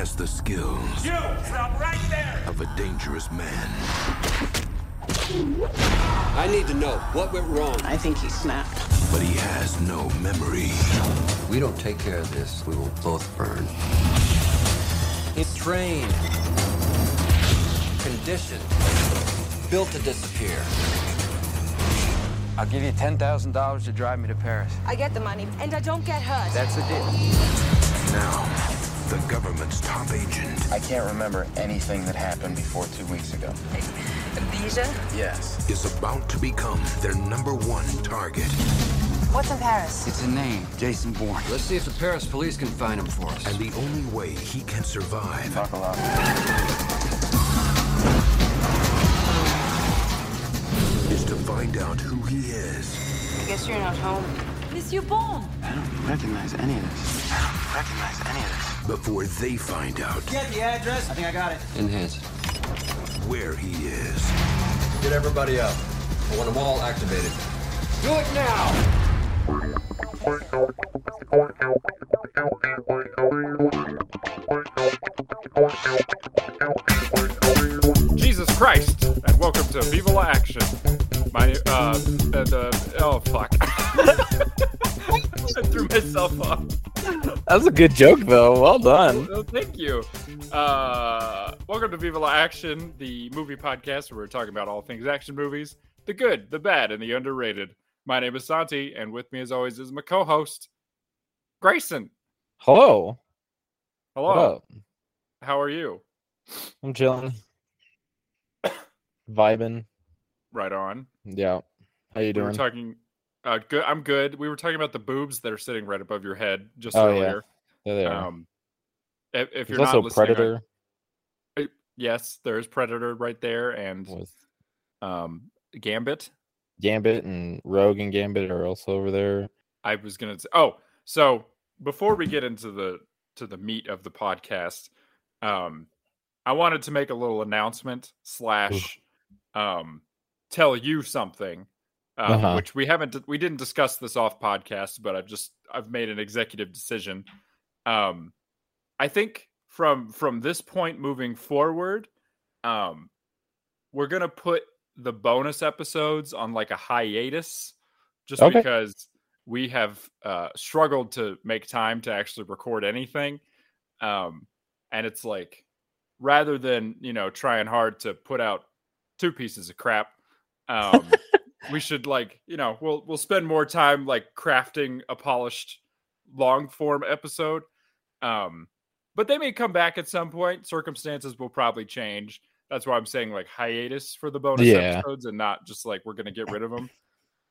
has the skills You stop right there. of a dangerous man. I need to know what went wrong. I think he snapped. But he has no memory. We don't take care of this, we will both burn. He's trained, conditioned, built to disappear. I'll give you $10,000 to drive me to Paris. I get the money, and I don't get hurt. That's the deal. Now, the government's top agent I can't remember anything that happened before two weeks ago. Bija? Yes. is about to become their number one target. What's in Paris? It's a name, Jason Bourne. Let's see if the Paris police can find him for us. And the only way he can survive Talk a lot. is to find out who he is I guess you're not home. Monsieur Bourne! I don't recognize any of this. I don't recognize any of this. Before they find out Get the address. I think I got it. Enhance. where he is. Get everybody up. I want them all activated. Do it now! Jesus Christ, and welcome to Viva La Action. My, uh, and, uh, oh fuck. I threw myself off. That was a good joke, though. Well done. Oh, thank you. Uh, welcome to Viva La Action, the movie podcast where we're talking about all things action movies, the good, the bad, and the underrated. My name is Santi, and with me, as always, is my co-host, Grayson. Hello. Hello. How are you? I'm chilling. Vibing. Right on. Yeah. How you doing? We were doing? talking. Uh, good. I'm good. We were talking about the boobs that are sitting right above your head just Oh, yeah. earlier. there they are. Um, if, if you're also not listening, I- Predator yes, there's Predator right there, and with um, Gambit. Gambit and Rogue and Gambit are also over there. I was gonna say. Oh, so before we get into the to the meat of the podcast, um, I wanted to make a little announcement slash um, tell you something, um, Uh-huh. which we haven't we didn't discuss this off podcast, but I've just I've made an executive decision. Um, I think from from this point moving forward, um, we're gonna put the bonus episodes on like a hiatus, just Okay. because we have uh, struggled to make time to actually record anything, um, and it's like rather than you know trying hard to put out two pieces of crap, um, we should like you know we'll we'll spend more time like crafting a polished long form episode. Um, but they may come back at some point. Circumstances will probably change. That's why I'm saying like hiatus for the bonus Yeah. episodes and not just like we're gonna get rid of them.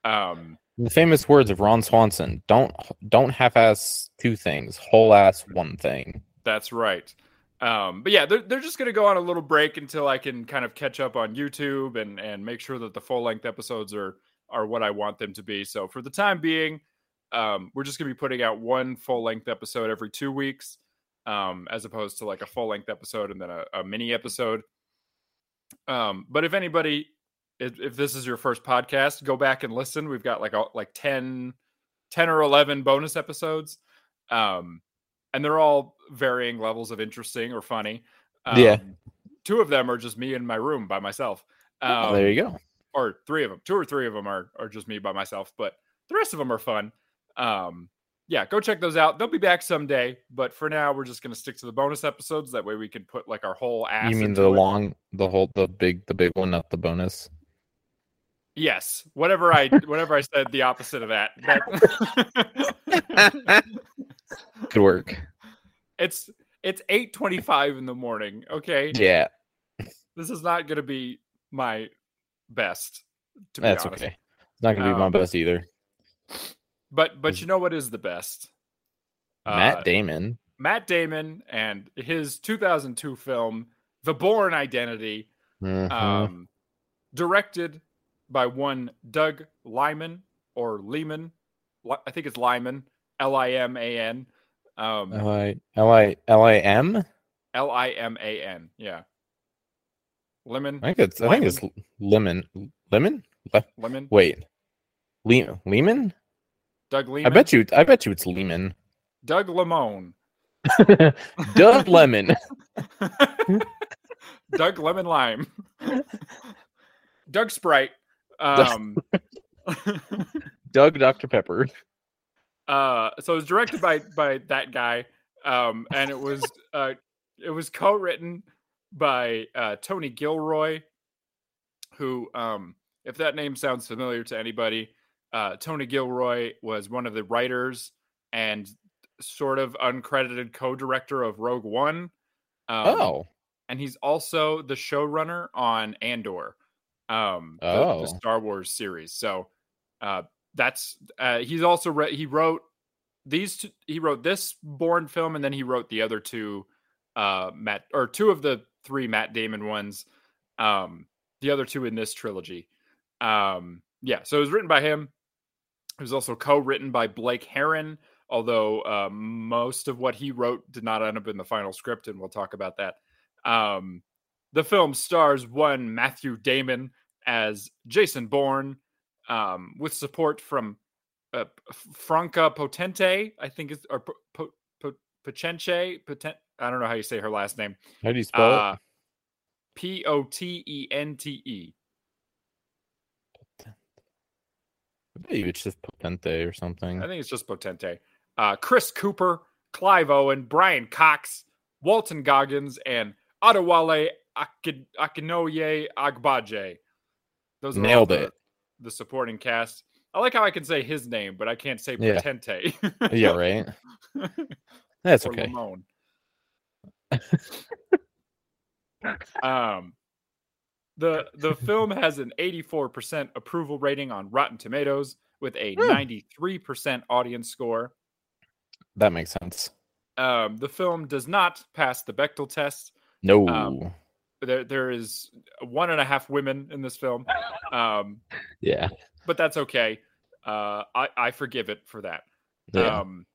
Um, The famous words of Ron Swanson: "Don't don't half-ass two things, whole-ass one thing." That's right. Um, but yeah, they're, they're just going to go on a little break until I can kind of catch up on YouTube and, and make sure that the full length episodes are, are what I want them to be. So for the time being, um, we're just going to be putting out one full length episode every two weeks, um, as opposed to like a full length episode and then a, a mini episode. Um, but if anybody, if, if this is your first podcast, go back and listen. We've got like a, like 10, 10 or 11 bonus episodes. Um, and they're all varying levels of interesting or funny. Yeah. Um, Two of them are just me in my room by myself. Um, Oh, there you go. Or three of them. Two or three of them are, are just me by myself, but the rest of them are fun. Um, yeah, go check those out. They'll be back someday, but for now, we're just going to stick to the bonus episodes. That way, we can put like our whole ass. You mean the it. long, the whole, the big, the big one, not the bonus? Yes, whatever I whatever I said, the opposite of that. That- Good work. it's it's eight twenty five in the morning. Okay, Yeah, this is not going to be my best. To be that's honest. okay. It's not gonna be my Um, best either. But but you know what is the best? Matt Uh, Damon. Matt Damon and his 2002 film The Bourne Identity, Mhm. um, directed by one Doug Liman or Lehman. I think it's Liman, L I M A N. Um, L I L I L I M. L I M A N. Yeah. Lemon. I think it's I think it's lemon. Lemon. Le- Lemon. Wait, Le- Lehman. Doug Lehman. I bet you. I bet you it's Lehman. Doug Lemon. Doug Lemon. Doug Lemon Lime. Doug Sprite. Um, Doug Dr. Pepper. Uh, so it was directed by by that guy, um, and it was uh, it was co-written by uh, Tony Gilroy, who, um, if that name sounds familiar to anybody, uh, Tony Gilroy was one of the writers and sort of uncredited co-director of Rogue One. Um, oh. and he's also the showrunner on Andor, um, the, Oh. the Star Wars series. So uh, that's uh, he's also re- he wrote these two, he wrote this Bourne film, and then he wrote the other two uh, Matt or two of the three Matt Damon ones, um, the other two in this trilogy. Um, yeah, so it was written by him. It was also co-written by Blake Herron, although uh, most of what he wrote did not end up in the final script, and we'll talk about that. Um, the film stars one Matthew Damon as Jason Bourne, um, with support from uh, Franka Potente, I think is or Po- Po- Po- Pocente. Poten- I don't know how you say her last name. How do you spell Uh, P O T E N T E. it? Maybe it's just Potente or something. I think it's just Potente. Uh, Chris Cooper, Clive Owen, Brian Cox, Walton Goggins, and Adewale Akin- Akinnuoye Agbaje. Those are Nailed it. The supporting cast. I like how I can say his name, but I can't say Yeah. Potente. yeah, right. That's or okay. Um, the the film has an 84% approval rating on Rotten Tomatoes with a Hmm. 93% audience score. That makes sense. Um, the film does not pass the Bechdel test. No. Um, There there is one and a half women in this film, um, yeah. but that's okay. Uh, I I forgive it for that. Yeah. Um,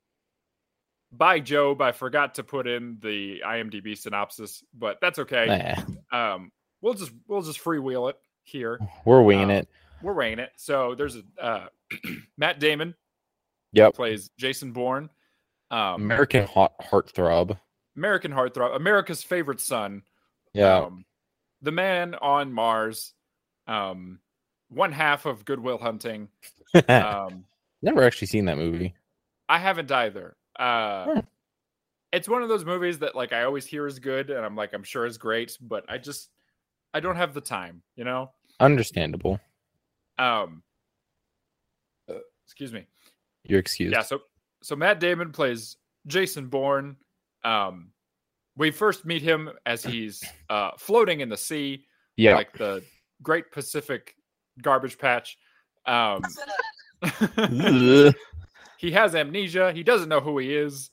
by Job, I forgot to put in the IMDb synopsis, but that's okay. Nah, Um, we'll just we'll just freewheel it here. we're winging um, it. We're winging it. So there's a uh, Matt Damon Yep. plays Jason Bourne, um, American hot heartthrob. American heartthrob, America's favorite son, Yeah. um, the man on Mars, um, one half of Good Will Hunting. Um, Never actually seen that movie. I haven't either. Uh. It's one of those movies that like I always hear is good, and I'm like I'm sure is great, but I just I don't have the time, you know. Understandable. Um, uh, excuse me. You're excused. Yeah, so so Matt Damon plays Jason Bourne. Um, we first meet him as he's uh, floating in the sea, Yeah. like the Great Pacific Garbage Patch. Um, he has amnesia. He doesn't know who he is,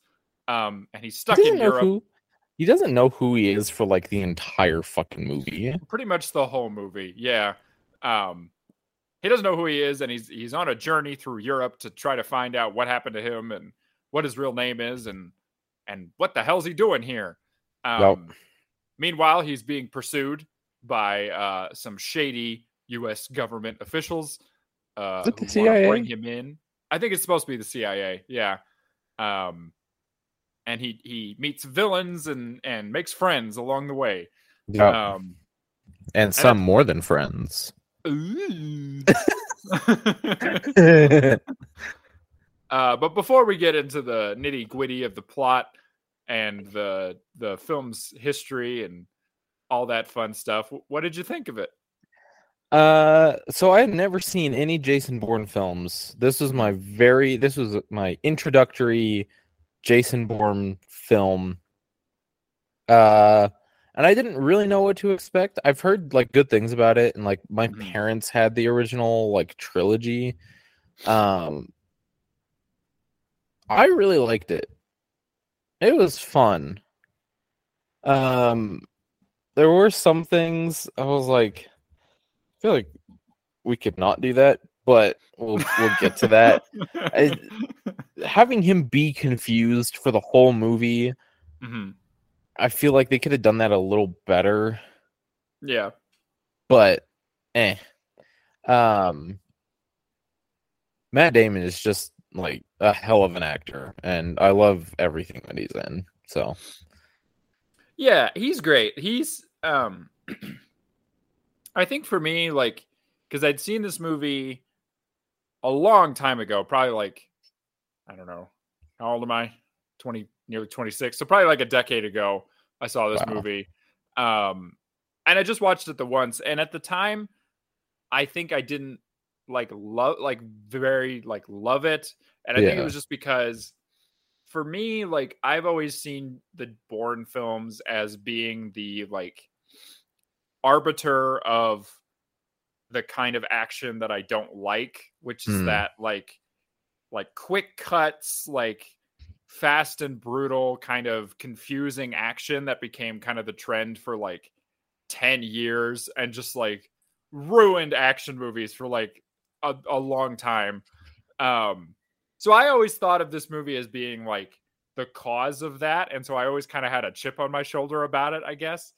um, and he's stuck doesn't in Europe. who he doesn't know who he is for like the entire fucking movie. Pretty much the whole movie. Yeah. Um, he doesn't know who he is, and he's he's on a journey through Europe to try to find out what happened to him and what his real name is, and and what the hell's he doing here. Um, Well- meanwhile, he's being pursued by uh, some shady U.S. government officials. Uh, Is it the who wanna Bring him in. I think it's supposed to be the CIA. Yeah. Um, and he he meets villains and and makes friends along the way. Yeah. Um, and some more than friends. Uh, but before we get into the nitty gritty of the plot and the the film's history and all that fun stuff, what did you think of it? Uh, so I had never seen any Jason Bourne films. This was my very this was my introductory Jason Bourne film. Uh, and I didn't really know what to expect. I've heard like good things about it, and like my Mhm. parents had the original like trilogy. Um, I really liked it. It was fun. Um, there were some things I was like, I feel like we could not do that, but we'll we'll get to that. I- Having him be confused for the whole movie, Mhm. I feel like they could have done that a little better, Yeah. but eh. Um Matt Damon is just like a hell of an actor, and I love everything that he's in. So Yeah, he's great. He's um I think for me like cuz I'd seen this movie a long time ago, probably like I don't know. How old am I? 20 nearly 26. So probably like a decade ago I saw this Wow. movie. Um and I just watched it the once and at the time I think I didn't like love like very like love it and I think it was just because for me like I've always seen the Bourne films as being the like arbiter of the kind of action that I don't like which is Hmm. that like like quick cuts like fast and brutal kind of confusing action that became kind of the trend for like 10 years and just like ruined action movies for like a, a long time. Um so i always thought of this movie as being like the cause of that and so i always kind of had a chip on my shoulder about it i guess.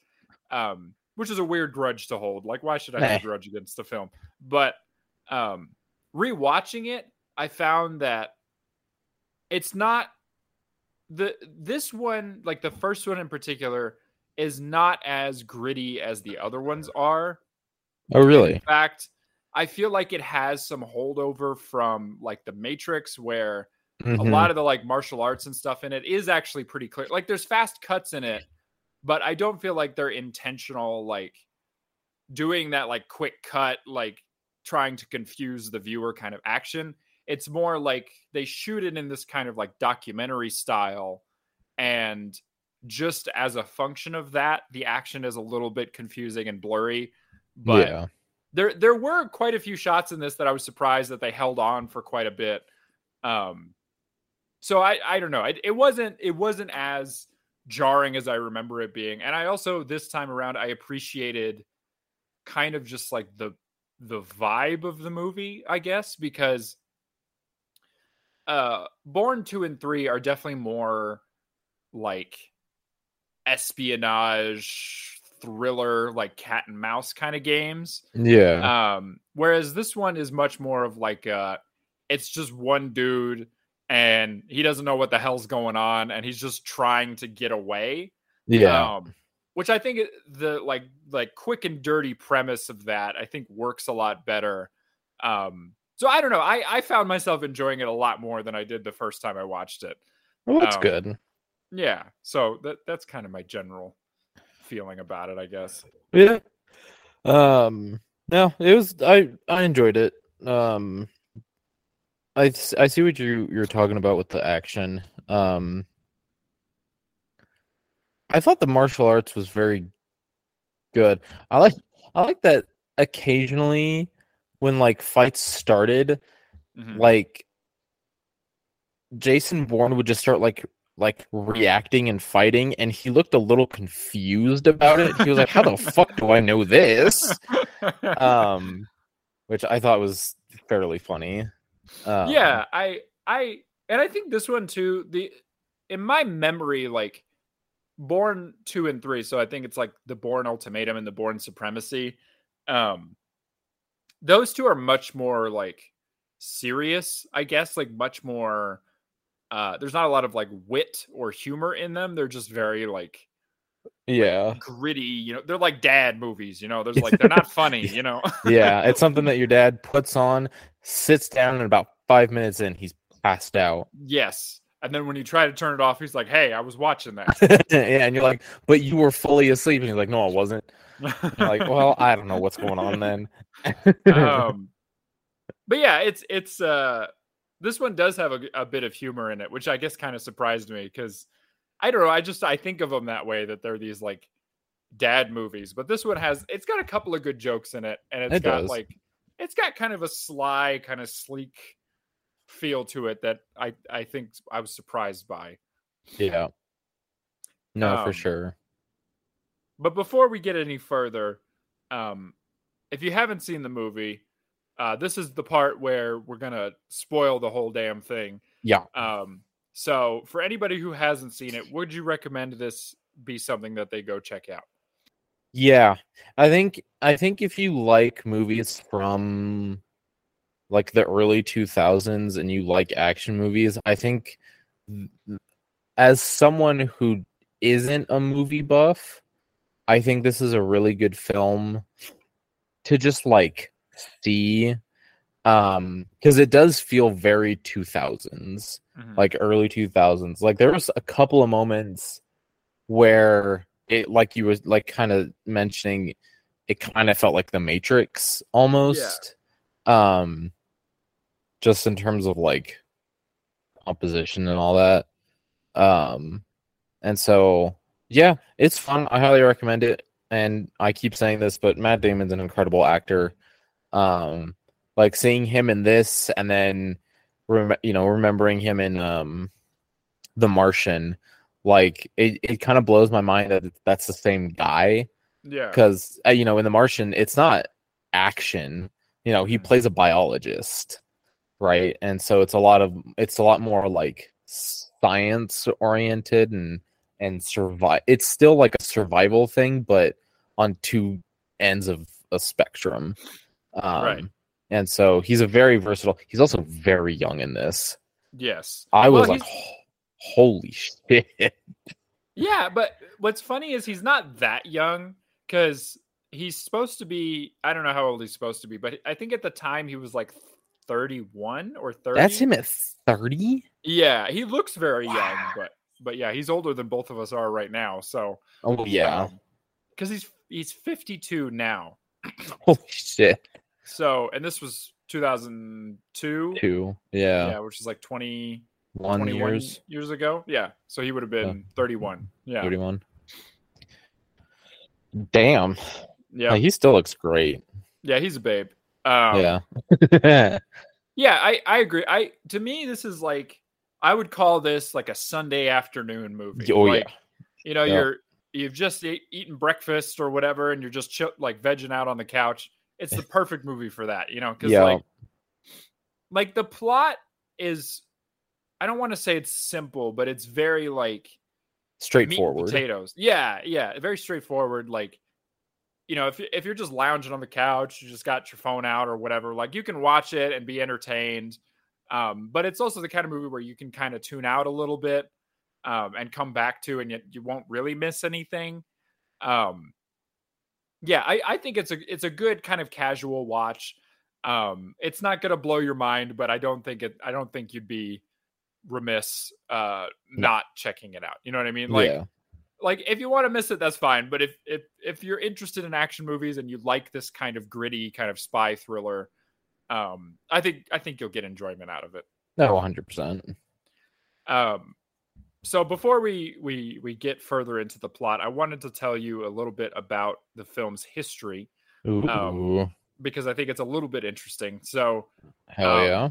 Um which is a weird grudge to hold like why should i have a grudge against the film? But um rewatching it i found that it's not the this one like the first one in particular is not as gritty as the other ones are. Oh really? in fact i feel like it has some holdover from like the matrix where a Mhm. lot of the like martial arts and stuff in it is actually pretty clear like there's fast cuts in it but i don't feel like they're intentional like doing that like quick cut like trying to confuse the viewer kind of action it's more like they shoot it in this kind of like documentary style and just as a function of that the action is a little bit confusing and blurry but yeah. There there were quite a few shots in this that I was surprised that they held on for quite a bit. Um, so I I don't know. It, it wasn't it wasn't as jarring as I remember it being, and I also this time around I appreciated kind of just like the the vibe of the movie, I guess, because uh Bourne 2 and 3 are definitely more like espionage thriller like cat and mouse kind of games Yeah. um whereas this one is much more of like uh it's just one dude and he doesn't know what the hell's going on and he's just trying to get away yeah. um which i think the like like quick and dirty premise of that i think works a lot better um so i don't know i i found myself enjoying it a lot more than i did the first time i watched it well, that's um, good. yeah so that that's kind of my general feeling about it i guess Yeah. Um no, it was I I enjoyed it. Um I I see what you you're talking about with the action. Um I thought the martial arts was very good. I like I like that occasionally when like fights started Mhm. like Jason Bourne would just start like like reacting and fighting and he looked a little confused about it. He was like, "How the fuck do I know this?" Um which I thought was fairly funny. Um, yeah i i and i think this one too the in my memory like bourne two and three so i think it's like the bourne ultimatum and the bourne supremacy um those two are much more like serious i guess like much more uh there's not a lot of like wit or humor in them they're just very like Yeah. gritty you know they're like dad movies you know there's like they're not funny you know Yeah, it's something that your dad puts on, sits down and about 5 minutes in he's passed out. yes and then when you try to turn it off he's like hey i was watching that yeah, and you're like, "But you were fully asleep." And he's like, "No, I wasn't." Like, "Well, I don't know what's going on then." um but yeah it's it's uh this one does have a, a bit of humor in it which i guess kind of surprised me because i don't know i just i think of them that way that they're these like dad movies but this one has it's got a couple of good jokes in it and it's It got does. like it's got kind of a sly kind of sleek feel to it that i i think i was surprised by yeah. No, for Um, sure. But before we get any further, um, if you haven't seen the movie, uh, this is the part where we're gonna spoil the whole damn thing. Yeah. Um, so for anybody who hasn't seen it, would you recommend this be something that they go check out? Yeah. I think I think if you like movies from like the early 2000s and you like action movies, I think as someone who isn't a movie buff, I think this is a really good film to just like see um because it does feel very 2000s Mhm. like early 2000s like there was a couple of moments where it like you was like kind of mentioning it kind of felt like the matrix almost um just in terms of like composition and all that um and so yeah it's fun. I highly recommend it and i keep saying this but matt damon's an incredible actor um like seeing him in this and then rem- you know remembering him in um the martian like it, it kind of blows my mind that that's the same guy yeah. because uh, you know in the martian it's not action you know he Mhm. plays a biologist right and so it's a lot of it's a lot more like science oriented and and survive it's still like a survival thing but on two ends of a spectrum um Right. and so he's a very versatile he's also very young in this Yes. i Well, was like "Ho- holy shit Yeah, but what's funny is he's not that young because he's supposed to be. I don't know how old he's supposed to be, but I think at the time he was like 31 or 30. that's him at 30 Yeah, he looks very young, but but yeah, he's older than both of us are right now. So oh yeah because he's he's 52 now. holy shit So and this was 2002. two yeah, Yeah, which is like 20, one 21 years years ago. Yeah, so he would have been 31. Yeah, 31 damn yeah, Like, he still looks great yeah. He's a babe. Um, yeah Yeah, I I agree. I to me this is like I would call this like a Sunday afternoon movie. Oh, yeah. You know, Yeah. you're you've just ate, eaten breakfast or whatever, and you're just chill, like vegging out on the couch. It's the perfect movie for that. You know, because Yeah. like like the plot is I don't want to say it's simple, but it's very like straightforward potatoes. Yeah, yeah, very straightforward. Like, you know, if if you're just lounging on the couch, you just got your phone out or whatever, like you can watch it and be entertained. Um, but it's also the kind of movie where you can kind of tune out a little bit um, and come back to, and yet you won't really miss anything. Um, yeah, I, I think it's a it's a good kind of casual watch. Um, it's not gonna blow your mind, but I don't think it. I don't think you'd be remiss uh not checking it out. You know what I mean? Like yeah like if you want to miss it that's fine but if if if you're interested in action movies and you like this kind of gritty kind of spy thriller um i think i think you'll get enjoyment out of it no 100% um so before we we we get further into the plot i wanted to tell you a little bit about the film's history Um, because i think it's a little bit interesting. So hell um, yeah.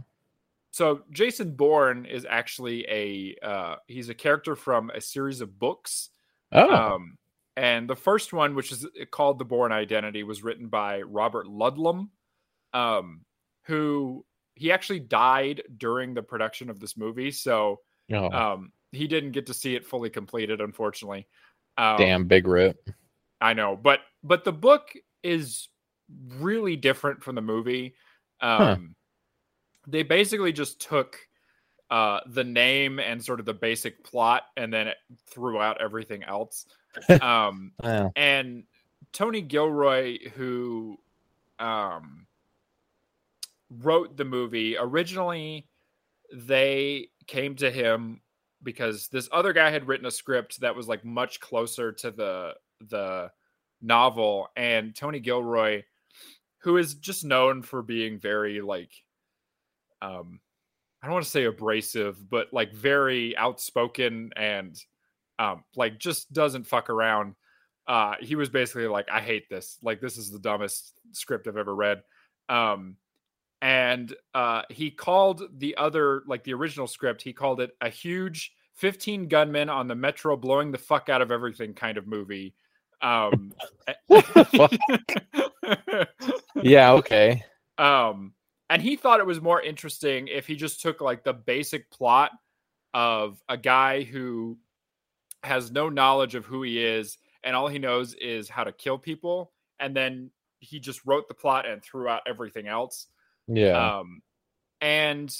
so jason bourne is actually a uh he's a character from a series of books oh. Um, and the first one, which is called The Bourne Identity, was written by Robert Ludlum, um, who he actually died during the production of this movie. So oh, um, he didn't get to see it fully completed, unfortunately. Um, damn big rip I know, but but the book is really different from the movie. Um, Huh. They basically just took uh, the name and sort of the basic plot, and then it threw out everything else. Um, yeah and Tony Gilroy, who um, wrote the movie, originally they came to him because this other guy had written a script that was like much closer to the the novel, and Tony Gilroy, who is just known for being very like, um, I don't want to say abrasive, but like very outspoken and um, like just doesn't fuck around. Uh, he was basically like, I hate this. Like, this is the dumbest script I've ever read. Um, and uh, he called the other, like the original script, he called it a huge 15 gunmen on the metro blowing the fuck out of everything kind of movie. Um, yeah okay um, and he thought it was more interesting if he just took like the basic plot of a guy who has no knowledge of who he is and all he knows is how to kill people and then he just wrote the plot and threw out everything else yeah um and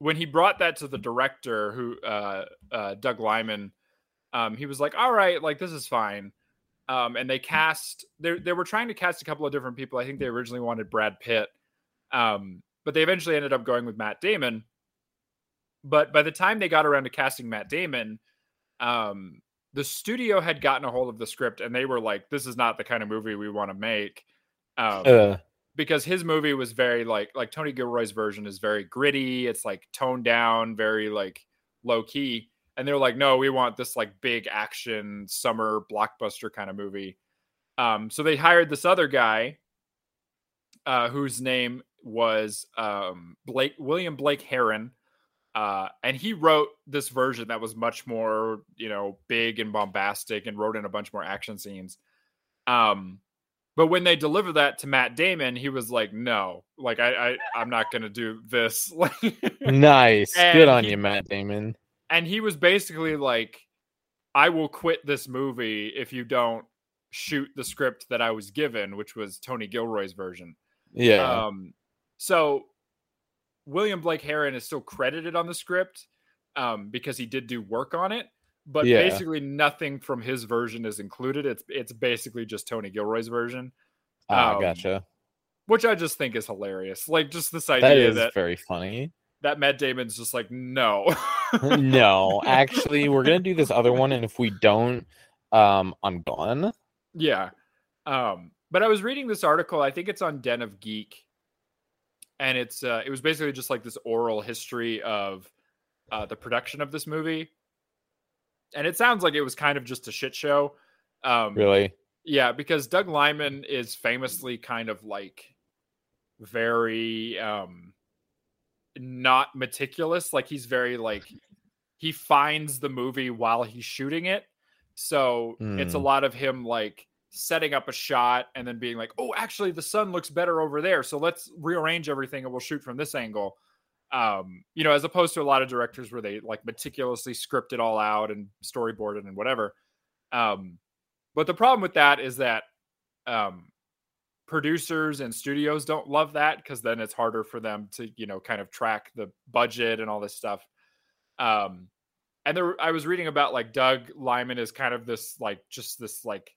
when he brought that to the director, who uh, uh, Doug Liman, um, he was like, "All right, like this is fine." Um, and they cast they they were trying to cast a couple of different people. I think they originally wanted Brad Pitt, um, but they eventually ended up going with Matt Damon. But by the time they got around to casting Matt Damon, um, the studio had gotten a hold of the script and they were like, "This is not the kind of movie we want to make." Um, Uh, because his movie was very like like Tony Gilroy's version is very gritty. It's like toned down, very like low key. And they're like, no, we want this like big action summer blockbuster kind of movie. Um, so they hired this other guy, uh, whose name was um, Blake William Blake Herron, uh, and he wrote this version that was much more you know big and bombastic, and wrote in a bunch more action scenes. Um, but when they delivered that to Matt Damon, he was like, "No, like I, I I'm not gonna do this." nice. And Good on he- you, Matt Damon. and he was basically like, "I will quit this movie if you don't shoot the script that I was given, which was Tony Gilroy's version." Yeah. Um, so William Blake Herron is still credited on the script um, because he did do work on it, but Yeah. basically nothing from his version is included. It's it's basically just Tony Gilroy's version, ah, um, gotcha. which I just think is hilarious. Like just this That idea is that very funny. that Matt Damon's just like no. no, actually, we're gonna do this other one, and if we don't, um, I'm gone. Yeah. Um, but I was reading this article, I think it's on Den of Geek. And it's uh it was basically just like this oral history of uh the production of this movie. And it sounds like it was kind of just a shit show. Um Really? yeah, because Doug Liman is famously kind of like very um not meticulous. Like he's very like he finds the movie while he's shooting it. So it's a Hmm. lot of him like setting up a shot and then being like, "Oh, actually the sun looks better over there. So let's rearrange everything and we'll shoot from this angle." Um, you know, as opposed to a lot of directors where they like meticulously script it all out and storyboard it and whatever. Um, but the problem with that is that um, producers and studios don't love that because then it's harder for them to, you know, kind of track the budget and all this stuff. Um, and there, I was reading about like Doug Liman is kind of this like just this like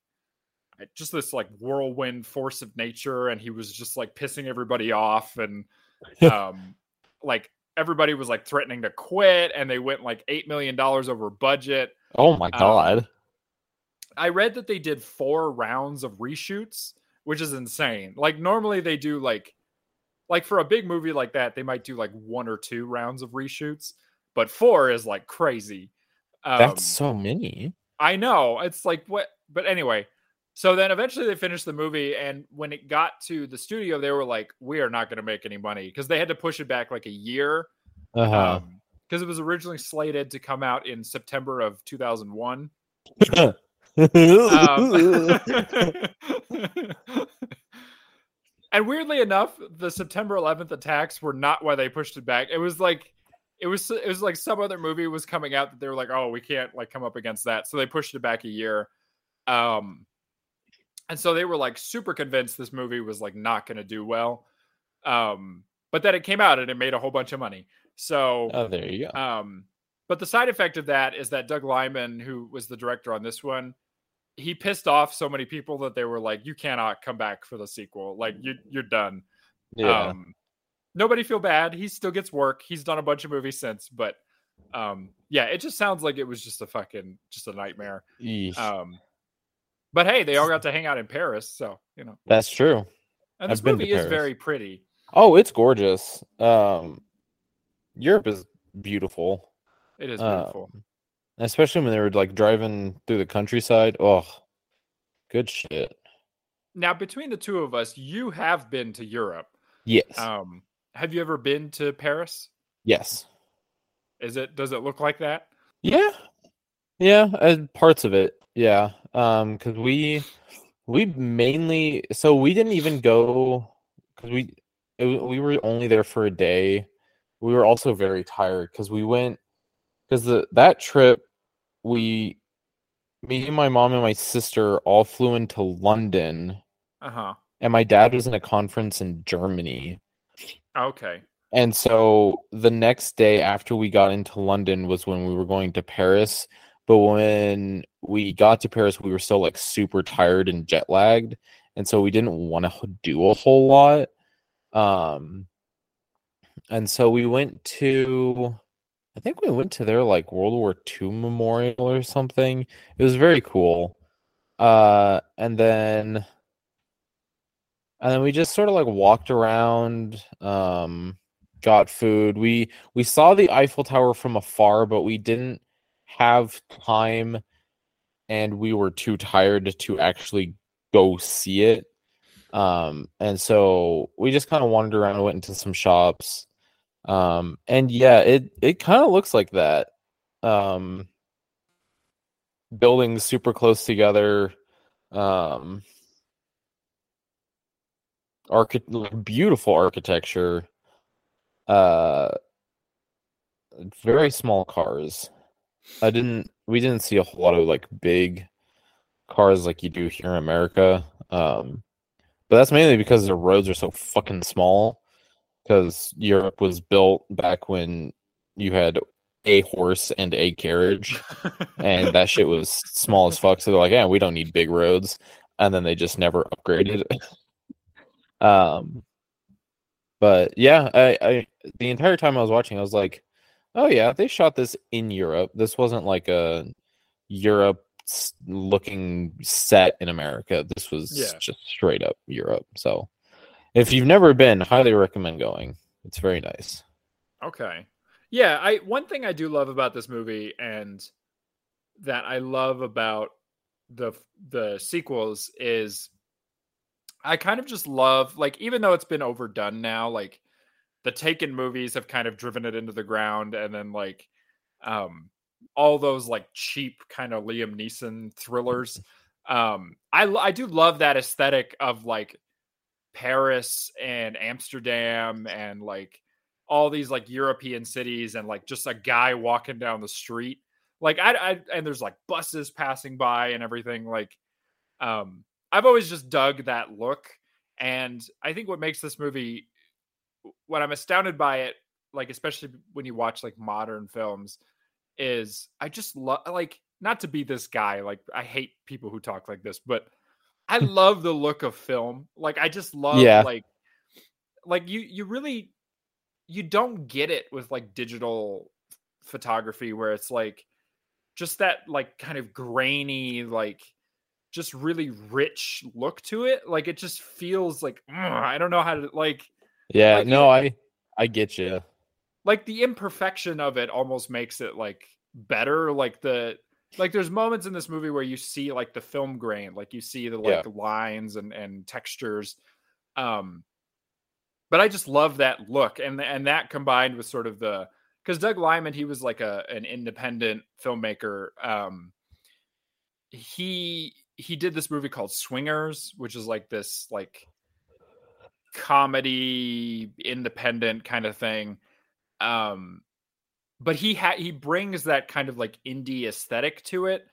just this like whirlwind force of nature, and he was just like pissing everybody off, and um, like everybody was like threatening to quit, and they went like eight million dollars over budget. Oh my Um, god. I read that they did four rounds of reshoots, which is insane. Like normally they do like like for a big movie like that, they might do like one or two rounds of reshoots, but four is like crazy. Um, That's so many. I know. It's like what but anyway, so then eventually they finished the movie and when it got to the studio, they were like, We are not gonna make any money because they had to push it back like a year. Uh-huh. Um because it was originally slated to come out in September of 2001. Um, and weirdly enough, the September 11th attacks were not why they pushed it back. It was like it was it was like some other movie was coming out that they were like, "Oh, we can't like come up against that." So they pushed it back a year. Um and so they were like super convinced this movie was like not going to do well. Um but then it came out and it made a whole bunch of money. So oh, there you go. um, but the side effect of that is that Doug Liman, who was the director on this one, he pissed off so many people that they were like, "You cannot come back for the sequel. Like you, you're done." yeah. Um, nobody feel bad. He still gets work. He's done a bunch of movies since, but um, yeah, it just sounds like it was just a fucking just a nightmare. Yeesh. Um, but hey, they all got to hang out in Paris, so you know. That's true. And this I've movie is Paris. very pretty. Oh, it's gorgeous. Um, Europe is beautiful, It is Uh, beautiful. especially when they were like driving through the countryside. Oh, good shit. now, between the two of us, you have been to Europe. Yes. Um, have you ever been to Paris? yes. Is it does it look like that? Yeah. Yeah, uh, parts of it. Yeah. Um, because we we mainly so we didn't even go because we it, we were only there for a day. We were also very tired because we went because the that trip we me and my mom and my sister all flew into London Uh huh. and my dad was in a conference in Germany. Okay. And so the next day after we got into London was when we were going to Paris. But when we got to Paris, we were still like super tired and jet lagged. And so we didn't want to do a whole lot. Um, and so we went to, I think we went to their like World War II memorial or something. It was very cool. Uh, and then, and then we just sort of like walked around. Um, got food. We we saw the Eiffel Tower from afar, but we didn't have time and we were too tired to actually go see it. Um, and so we just kind of wandered around, went into some shops. Um, and yeah, it it kind of looks like that. Um, buildings super close together. Um, archi- beautiful architecture. Uh, very small cars. I didn't. We didn't see a whole lot of like big cars like you do here in America. Um, but that's mainly because the roads are so fucking small. Because Europe was built back when you had a horse and a carriage, and that shit was small as fuck. So they're like, "Yeah, we don't need big roads," and then they just never upgraded. um, but yeah, I, I the entire time I was watching, I was like, "Oh yeah, they shot this in Europe. This wasn't like a Europe looking set in America. This was Yeah. just straight up Europe." So, if you've never been, highly recommend going. It's very nice. Okay. Yeah, I one thing I do love about this movie and that I love about the the sequels is I kind of just love like even though it's been overdone now like the Taken movies have kind of driven it into the ground and then like um all those like cheap kind of Liam Neeson thrillers um I I do love that aesthetic of like Paris and Amsterdam and like all these like European cities and like just a guy walking down the street. Like I, I and there's like buses passing by and everything. Like um I've always just dug that look. And I think what makes this movie what I'm astounded by it, like especially when you watch like modern films, is I just love like not to be this guy, like I hate people who talk like this, but I love the look of film. Like I just love Yeah. like like you you really you don't get it with like digital photography where it's like just that like kind of grainy like just really rich look to it like it just feels like i don't know how to like Yeah, Like, no, I I get you. like the imperfection of it almost makes it like better like the like there's moments in this movie where you see like the film grain like you see the like lines and and textures um but i just love that look and and that combined with sort of the because doug liman he was like a an independent filmmaker um he he did this movie called swingers which is like this like comedy independent kind of thing um but he ha- he brings that kind of like indie aesthetic to it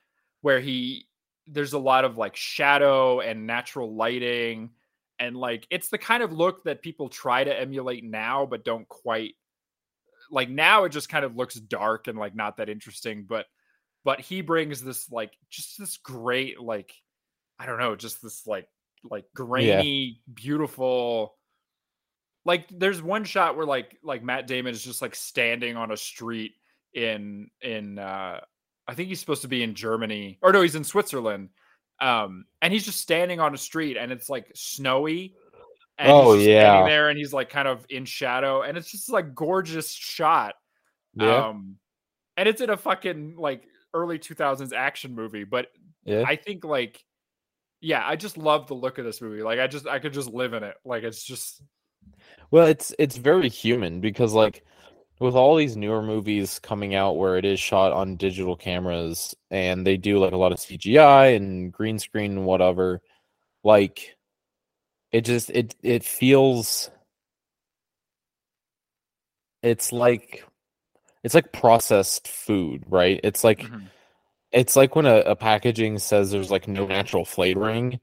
where he there's a lot of like shadow and natural lighting and like it's the kind of look that people try to emulate now but don't quite like now it just kind of looks dark and like not that interesting but but he brings this like just this great like i don't know just this like like grainy beautiful like there's one shot where like like Matt Damon is just like standing on a street in in uh I think he's supposed to be in Germany or no he's in Switzerland um and he's just standing on a street and it's like snowy and Oh, he's just standing yeah. there and he's like kind of in shadow and it's just like gorgeous shot Yeah, um and it's in a fucking like early 2000s action movie but yeah. I think like yeah I just love the look of this movie like I just I could just live in it like it's just Well, it's it's very human because like with all these newer movies coming out where it is shot on digital cameras and they do like a lot of CGI and green screen and whatever, like it just it it feels it's like it's like processed food, right? It's like Mhm. It's like when a, a packaging says there's like no natural flavoring,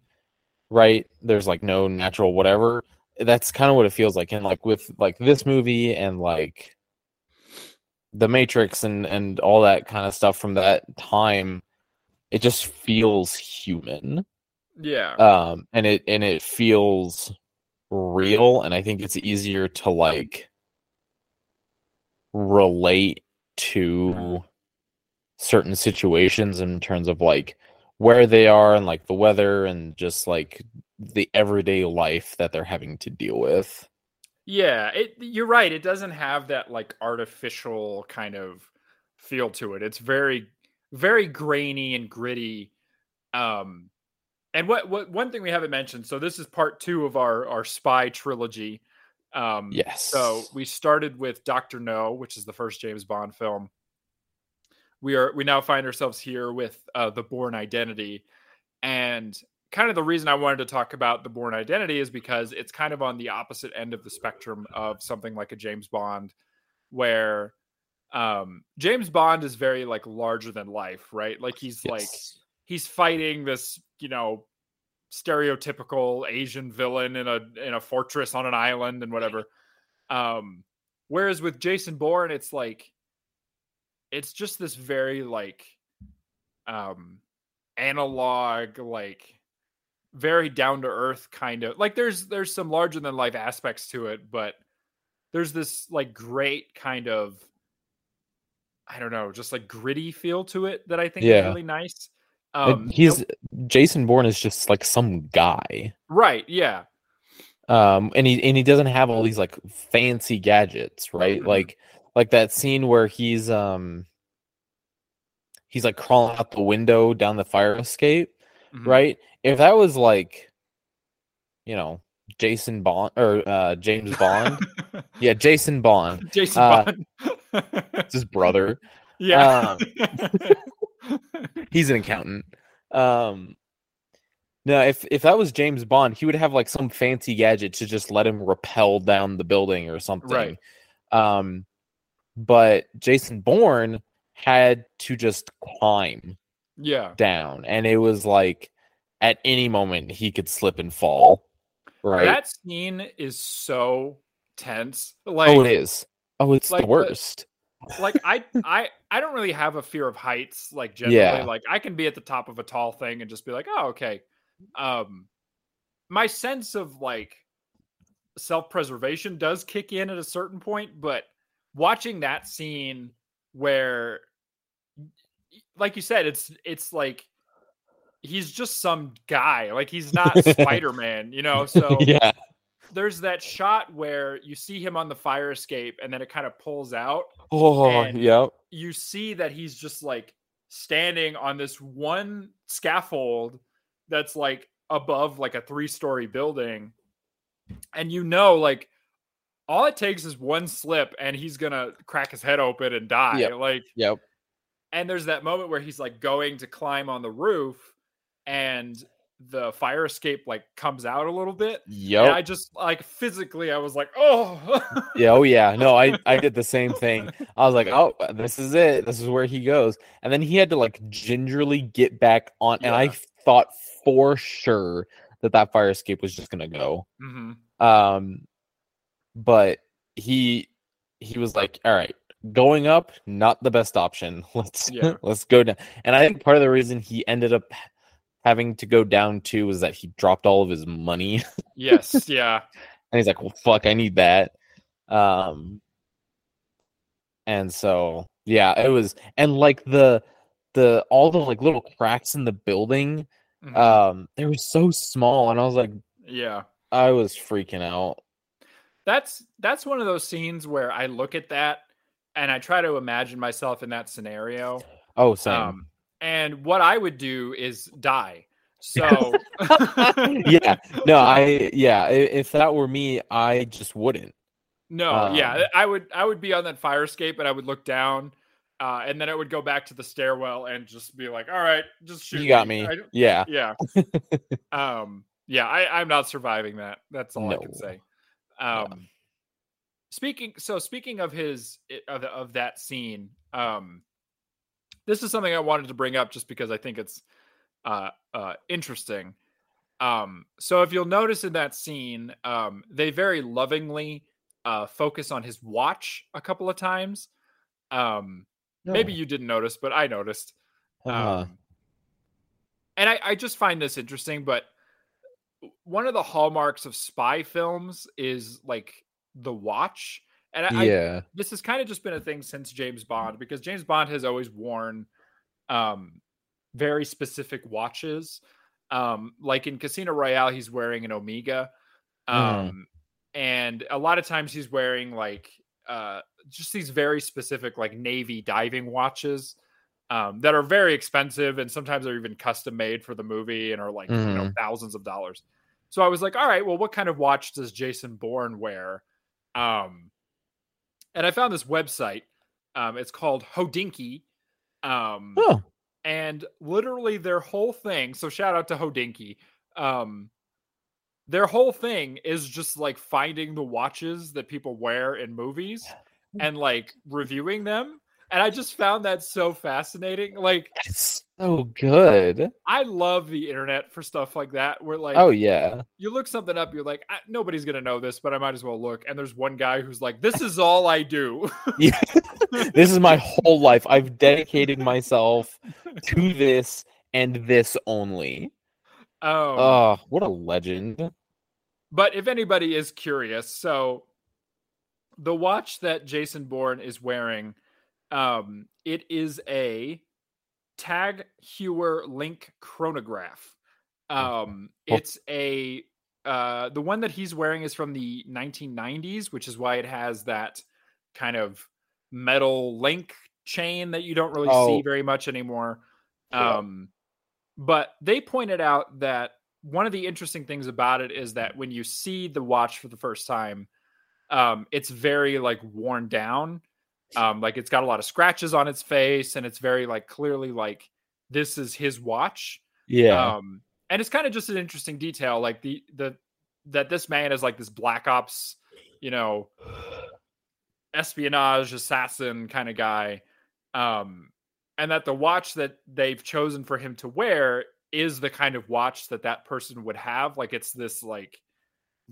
right? There's like no natural whatever. that's kind of what it feels like and like with like this movie and like the matrix and and all that kind of stuff from that time it just feels human Yeah. um and it and it feels real and i think it's easier to like relate to certain situations in terms of like where they are and like the weather and just like the everyday life that they're having to deal with Yeah, it you're right. It doesn't have that like artificial kind of feel to it. It's very very grainy and gritty. Um and what what one thing we haven't mentioned, so this is part 2 of our our spy trilogy. Um yes so we started with Doctor No, which is the first James Bond film. We are we now find ourselves here with uh, the Bourne Identity, and kind of the reason I wanted to talk about the Bourne Identity is because it's kind of on the opposite end of the spectrum of something like a James Bond, where um, James Bond is very like larger than life, right? Like he's like he's fighting this, you know, stereotypical Asian villain in a in a fortress on an island and whatever. Um, whereas with Jason Bourne, it's like it's just this very like um analog, like very down to earth kind of like there's there's some larger than life aspects to it, but there's this like great kind of I don't know, just like gritty feel to it that I think is Yeah. really nice. Um, he's jason bourne is just like some guy right, yeah, um and he and he doesn't have all these like fancy gadgets right Mhm. like like that scene where he's um he's like crawling out the window down the fire escape Mhm. right if that was like you know jason bond or uh james bond yeah jason bond Jason Uh, Bond. it's his brother yeah. he's an accountant um no if if that was james bond he would have like some fancy gadget to just let him rappel down the building or something Right. um but jason bourne had to just climb yeah. down and it was like at any moment he could slip and fall right That scene is so tense. Like oh it is oh it's like the the- worst like I I I don't really have a fear of heights like generally Yeah. like I can be at the top of a tall thing and just be like, "Oh, okay." Um my sense of like self-preservation does kick in at a certain point, but watching that scene where like you said it's it's like he's just some guy. Like he's not Spider-Man, you know? So yeah there's that shot where you see him on the fire escape and then it kind of pulls out oh yep you see that he's just like standing on this one scaffold that's like above like a three story building and you know like all it takes is one slip and he's gonna crack his head open and die Yep. like yep and there's that moment where he's like going to climb on the roof and the fire escape like comes out a little bit yep and i just like physically i was like oh Yeah, oh yeah. No, I I did the same thing. I was like, oh, this is it. This is where he goes. And then he had to like gingerly get back on. And I thought for sure that that fire escape was just gonna go. hmm Um, but he he was like, all right, going up, not the best option. Let's Yeah. let's go down. And I think part of the reason he ended up having to go down too was that he dropped all of his money. yes yeah and he's like, "Well, fuck, I need that." Um, and so yeah, it was, and like the the all the like little cracks in the building, Mhm. um, they were so small, and I was like, yeah I was freaking out. That's that's one of those scenes where I look at that and I try to imagine myself in that scenario. Oh, same. Um, and what I would do is die. So yeah, no, I yeah, if that were me, I just wouldn't. no, yeah, Um, I would I would be on that fire escape and I would look down, uh, and then I would go back to the stairwell and just be like, "All right, just shoot." You got me. I Yeah, yeah, um, yeah, I, I'm not surviving that. That's all I can say. Um, speaking so speaking of his of, of that scene um this is something i wanted to bring up just because i think it's uh uh interesting Um, so if you'll notice in that scene, um, they very lovingly uh, focus on his watch a couple of times. Um, maybe you didn't notice, but I noticed. Uh, Um, and I, I just find this interesting, but one of the hallmarks of spy films is like the watch. And I, I yeah. this has kind of just been a thing since James Bond because James Bond has always worn um very specific watches. Um like in Casino Royale he's wearing an Omega. Um Mhm. and a lot of times he's wearing like uh just these very specific like navy diving watches um that are very expensive and sometimes they're even custom made for the movie and are like you know thousands of dollars. So I was like, all right, well what kind of watch does Jason Bourne wear? Um and I found this website. Um, it's called Hodinkee. Um, Oh, and literally their whole thing. So shout out to Hodinkee. Um, their whole thing is just like finding the watches that people wear in movies and like reviewing them. And I just found that so fascinating. Like it's so good. I love the internet for stuff like that. Where like Oh yeah. you look something up, you're like, "Ah, nobody's gonna know this, but I might as well look. And there's one guy who's like, this is all I do. Yeah. this is my whole life. I've dedicated myself to this and this only. Um, Oh, what a legend. But if anybody is curious, so the watch that Jason Bourne is wearing, um, it is a Tag Heuer Link chronograph. Um, it's a uh, the one that he's wearing is from the 1990s, which is why it has that kind of metal link chain that you don't really see Oh. very much anymore. Yeah. Um, but they pointed out that one of the interesting things about it is that when you see the watch for the first time, um, it's very like worn down. Um, like it's got a lot of scratches on its face, and it's very like clearly like this is his watch. Yeah. Um, and it's kind of just an interesting detail, like the the that this man is like this black ops, you know, espionage assassin kind of guy. Um, and that the watch that they've chosen for him to wear is the kind of watch that that person would have. Like it's this like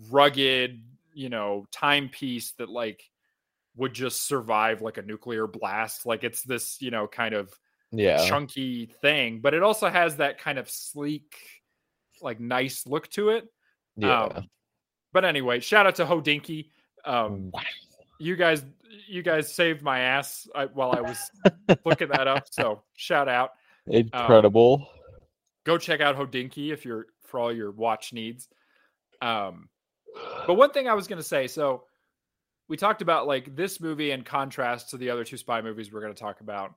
rugged, you know, timepiece that like would just survive like a nuclear blast. Like it's this, you know, kind of yeah. chunky thing, but it also has that kind of sleek, like nice look to it. yeah. Um, but anyway, shout out to Hodinkee. Um, wow. you guys, you guys saved my ass uh, while I was looking that up. So shout out. Incredible. Go check out Hodinkee if you're for all your watch needs. Um, but one thing I was going to say, so we talked about like this movie in contrast to the other two spy movies we're going to talk about,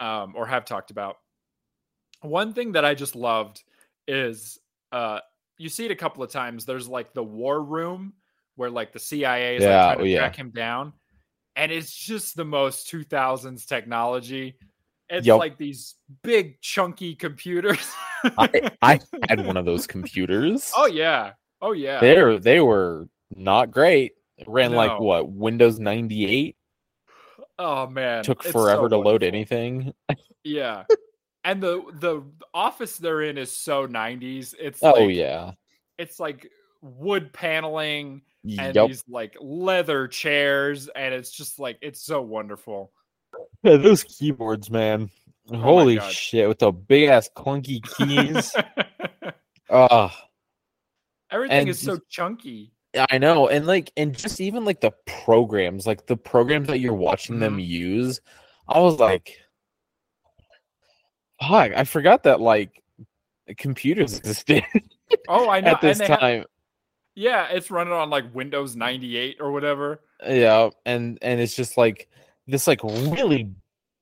um, or have talked about. One thing that I just loved is uh, you see it a couple of times. There's like the war room where like the CIA is Yeah, like trying oh, to yeah. track him down, and it's just the most 2000s technology. It's Yup. like these big chunky computers. I, I had one of those computers. oh yeah, oh yeah. They they were not great. It ran like what Windows 98 Oh man, took forever so to load anything. Yeah, and the the office they're in is so 90s. It's Oh like, yeah. it's like wood paneling and Yep. these like leather chairs, and it's just like it's so wonderful. Yeah, those keyboards, man. Oh Holy shit, with the big ass clunky keys. Ah, Everything is so chunky. I know. And like and just even like the programs, like the programs that you're watching them Mm-hmm. use, I was like Fuck, I forgot that like computers existed Oh, I know. at this and they ha- time. yeah, it's running on like Windows 98 or whatever. yeah and and it's just like this like really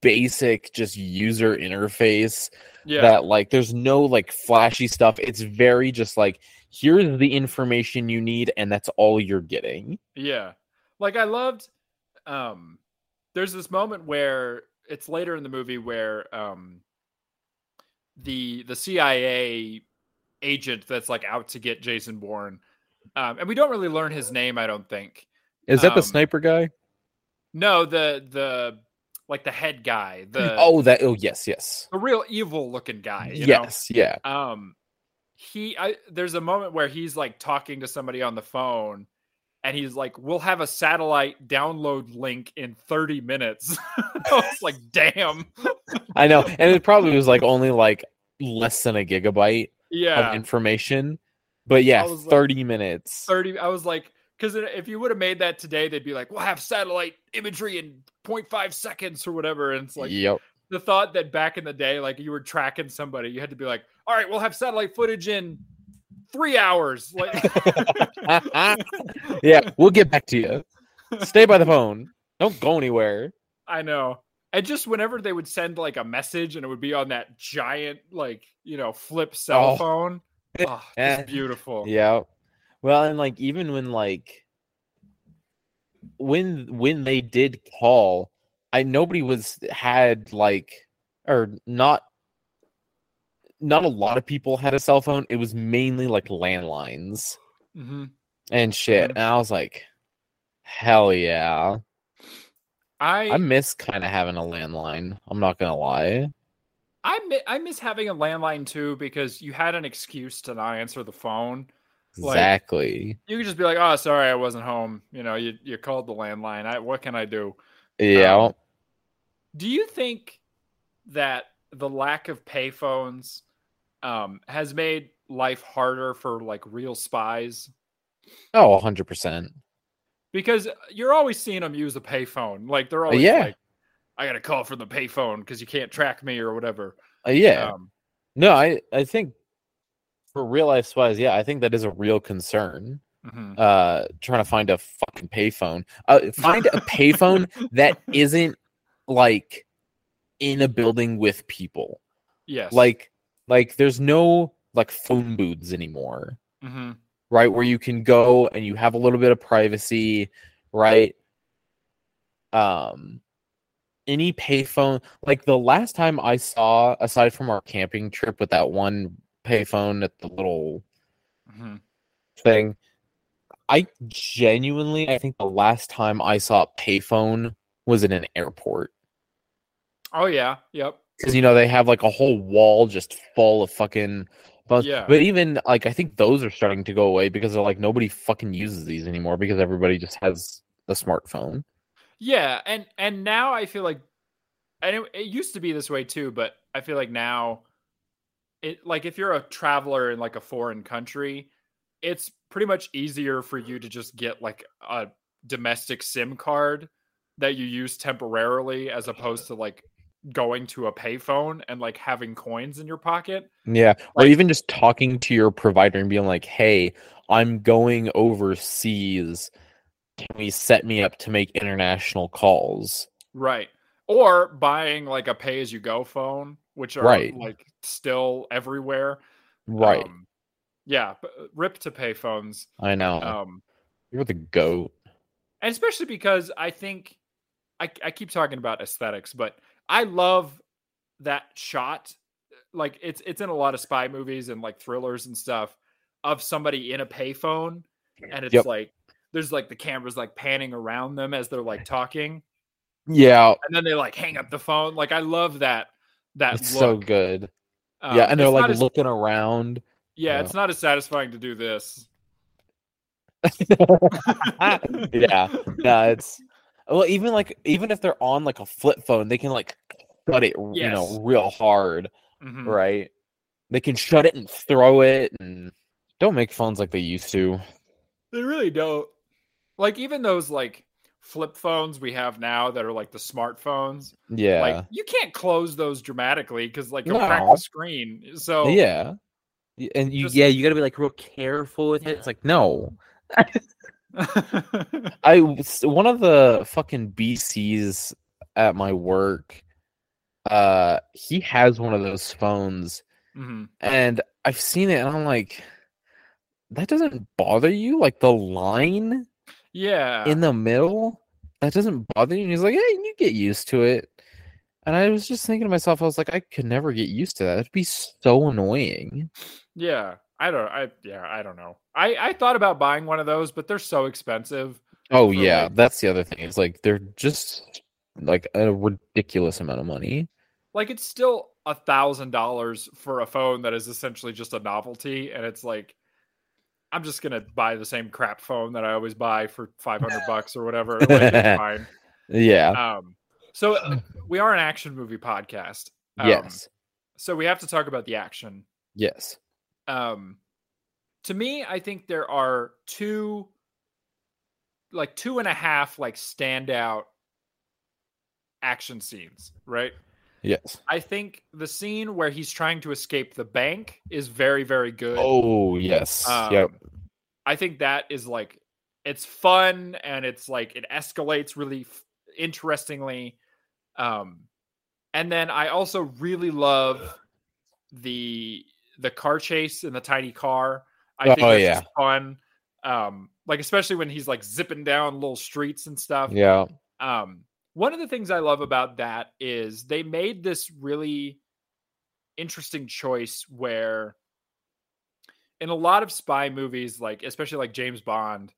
basic just user interface Yeah, that like there's no like flashy stuff it's very just like here's the information you need and that's all you're getting Yeah. Like I loved um there's this moment where it's later in the movie where um the the CIA agent that's like out to get Jason Bourne um and we don't really learn his name I don't think. is that the Um, sniper guy No, the the like the head guy, the oh that oh yes yes the real evil looking guy, you yes yeah. Um he I there's a moment where he's like talking to somebody on the phone and he's like, We'll have a satellite download link in 30 minutes. I was like, damn. I know, and it probably was like only like less than a gigabyte Yeah. of information. But yeah, I was like- 30 minutes. 30 I was like, because if you would have made that today, they'd be like, We'll have satellite imagery in 0.5 seconds or whatever. And it's like yep. the thought that back in the day, like you were tracking somebody, you had to be like, All right, we'll have satellite footage in three hours. Like yeah, we'll get back to you. Stay by the phone. Don't go anywhere. I know. And just whenever they would send like a message and it would be on that giant, like, you know, flip cell Oh. phone. Oh, it's beautiful. Yeah. Well, and like even when like when when they did call, I nobody was had like or not not a lot of people had a cell phone. It was mainly like landlines hmm and shit. Mhm. And I was like, hell yeah. I I miss kind of having a landline. I'm not gonna lie. I mi- I miss having a landline too because you had an excuse to not answer the phone. Like- Exactly. You could just be like, "Oh, sorry, I wasn't home." You know, you you called the landline. I what can I do? Yeah. Um, Do you think that the lack of payphones um, has made life harder for like real spies? oh, 100%. Because you're always seeing them use a payphone. Like they're always yeah. like, "I got to call from the payphone because you can't track me or whatever." Uh, yeah. Um, No, I I think for real life spies, yeah, I think that is a real concern. mhm. Uh, trying to find a fucking payphone. Uh, find a payphone that isn't like in a building with people. Yes. Like, like there's no like phone booths anymore, Mhm. right? Where you can go and you have a little bit of privacy, right? Um, any payphone like the last time I saw, aside from our camping trip with that one payphone at the little Mhm. thing. I genuinely, I think the last time I saw a payphone was in an airport Oh yeah. Yep. Because you know they have like a whole wall just full of fucking. Yeah. But even like I think those are starting to go away because they're like nobody fucking uses these anymore because everybody just has a smartphone. Yeah, and and now I feel like, and it, it used to be this way too, but I feel like now, it like if you're a traveler in like a foreign country, it's pretty much easier for you to just get like a domestic SIM card that you use temporarily, as opposed to like going to a payphone and like having coins in your pocket. Yeah, or even just talking to your provider and being like, "Hey, I'm going overseas. Can we set me up to make international calls?" Right. Or buying like a pay as you go phone, which are Right. like still everywhere. Right. Um, yeah, rip to pay phones. I know. Um, You're the goat. and especially because I think I, I keep talking about aesthetics, but I love that shot. Like it's it's in a lot of spy movies and like thrillers and stuff of somebody in a payphone, and it's Yep. like there's like the cameras like panning around them as they're like talking, Yeah, and then they like hang up the phone. Like I love that That's so good. Um, yeah, and they're like as- looking around. yeah, yeah. it's not as satisfying to do this. yeah, no, it's well, even like even if they're on like a flip phone, they can like shut it, you know, real hard, Mhm. right? They can shut it and throw it, and don't make phones like they used to. They really don't. Like even those like flip phones we have now that are like the smartphones. Yeah, Like you can't close those dramatically because like you'll crack the screen. So yeah, and you Just- yeah you got to be like real careful with it. It's like no, I was- one of the fucking BCs at my work. Uh, he has one of those phones, Mhm. and I've seen it, and I'm like, that doesn't bother you? Like the line yeah. in the middle, that doesn't bother you? And he's like, yeah, you get used to it. And I was just thinking to myself, I was like, I could never get used to that. It'd be so annoying. yeah. I don't I yeah, I don't know. I I thought about buying one of those, but they're so expensive. Oh yeah, like- that's the other thing. It's like they're just like a ridiculous amount of money. Like it's still a thousand dollars for a phone that is essentially just a novelty, and it's like I'm just gonna buy the same crap phone that I always buy for 500 bucks or whatever. Like, fine. Yeah. Um, so uh, we are an action movie podcast. Um, yes. So we have to talk about the action. Yes. Um, to me, I think there are two, like two and a half, like standout action scenes. Right. Yes. I think the scene where he's trying to escape the bank is very, very good. Oh yes. Um, yep. I think that is like it's fun and it's like it escalates really f- interestingly. Um, and then I also really love the the car chase in the tiny car. I think Oh, that's yeah. fun. Um, like especially when he's like zipping down little streets and stuff. Yeah. Um, one of the things I love about that is they made this really interesting choice where in a lot of spy movies, like especially like James Bond,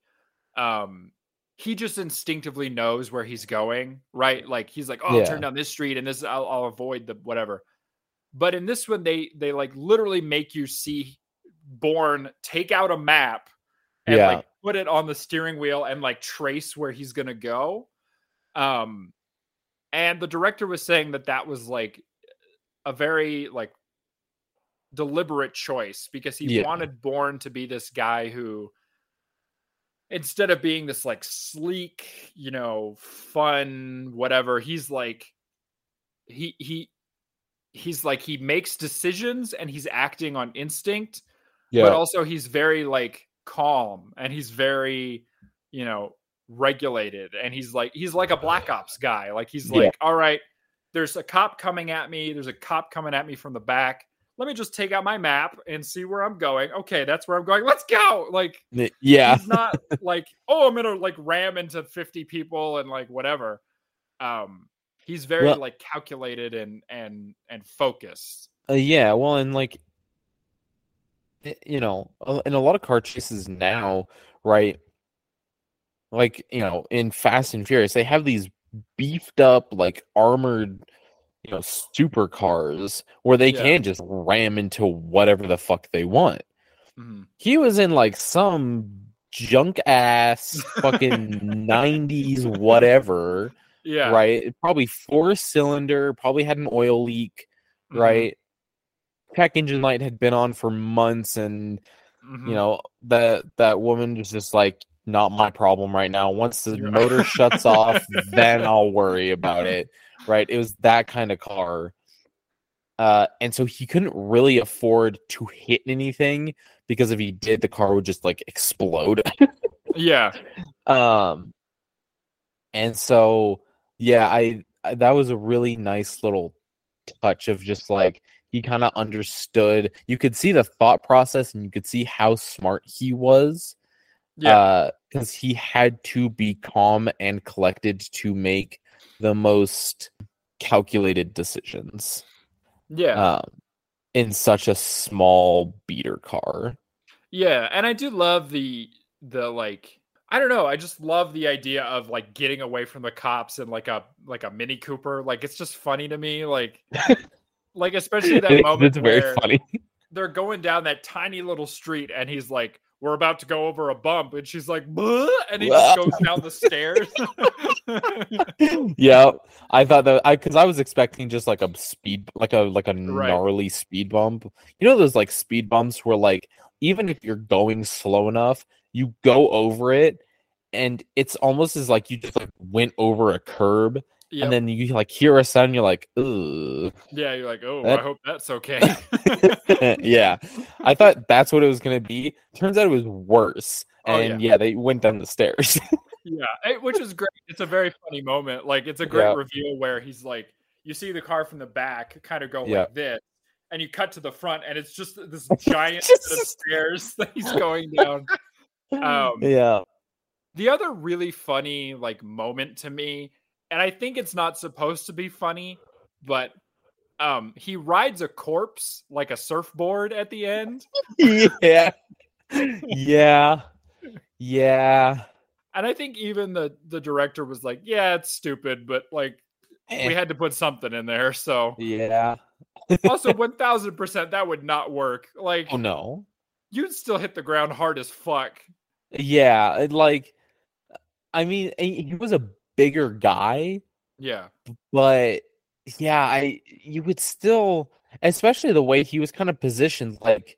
um, he just instinctively knows where he's going, right? Like he's like, oh, I'll turn down this street and this I'll, I'll avoid the whatever. But in this one, they they like literally make you see Bourne take out a map and Yeah. like put it on the steering wheel and like trace where he's gonna go. Um, and the director was saying that that was like a very like deliberate choice because he Yeah. wanted Bourne to be this guy who instead of being this like sleek, you know, fun whatever, he's like he he he's like he makes decisions and he's acting on instinct Yeah. but also he's very like calm and he's very you know regulated and he's like he's like a black ops guy. Like he's Yeah. like all right there's a cop coming at me. There's a cop coming at me from the back. Let me just take out my map and see where i'm going. Okay that's where i'm going. Let's go! Like yeah. he's not like oh i'm gonna like ram into 50 people and like whatever. Um he's very Well- like calculated and and and focused Uh, yeah, well, and like, you know, in a lot of car chases now, right? Like, you know, in Fast and Furious, they have these beefed up, like armored, you know, supercars where they Yeah. can just ram into whatever the fuck they want. Mhm. He was in like some junk ass fucking 90s whatever, yeah right? Probably four cylinder, probably had an oil leak Mhm. right? Check engine light had been on for months, and Mhm. you know that that woman was just like, not my problem right now. Once the motor shuts off, then I'll worry about it. Right? It was that kind of car. Uh, and so he couldn't really afford to hit anything because if he did, the car would just like explode. yeah um, and so yeah, I, I that was a really nice little touch of just like he kind of understood. You could see the thought process, and you could see how smart he was. yeah because he had to be calm and collected to make the most calculated decisions. yeah Um, in such a small beater car. Yeah, and I do love the the like I don't know, I just love the idea of like getting away from the cops in like a like a mini Cooper. Like it's just funny to me like like especially that It's- moment it's very where funny. they're going down that tiny little street and he's like we're about to go over a bump and she's like "Bleh," and he just goes down the stairs. yeah, I thought that I because I was expecting just like a speed, like a like a Right. gnarly speed bump. You know those like speed bumps where like even if you're going slow enough, you go over it, and it's almost as like you just like went over a curb, Yep. and then you like hear a sound, you're like, ugh. yeah, you're like, oh, That- I hope that's okay. yeah, I thought that's what it was gonna be. Turns out it was worse. Oh, And yeah. they went down the stairs. Yeah, eh, which is great. It's a very funny moment. Like it's a great Yeah. reveal where he's like, you see the car from the back kind of go Yeah. like this, and you cut to the front, and it's just this giant Just- set of stairs that he's going down. Um, yeah. The other really funny like moment to me, and I think it's not supposed to be funny, but um, he rides a corpse like a surfboard at the end, yeah. Yeah. Yeah. and I think even the the director was like, "Yeah, it's stupid, but like we Eh, had to put something in there." So Yeah. also 1000% that would not work. Like oh no. you'd still hit the ground hard as fuck. Yeah, like I mean, he was a bigger guy, Yeah. but yeah, I you would still, especially the way he was kind of positioned, like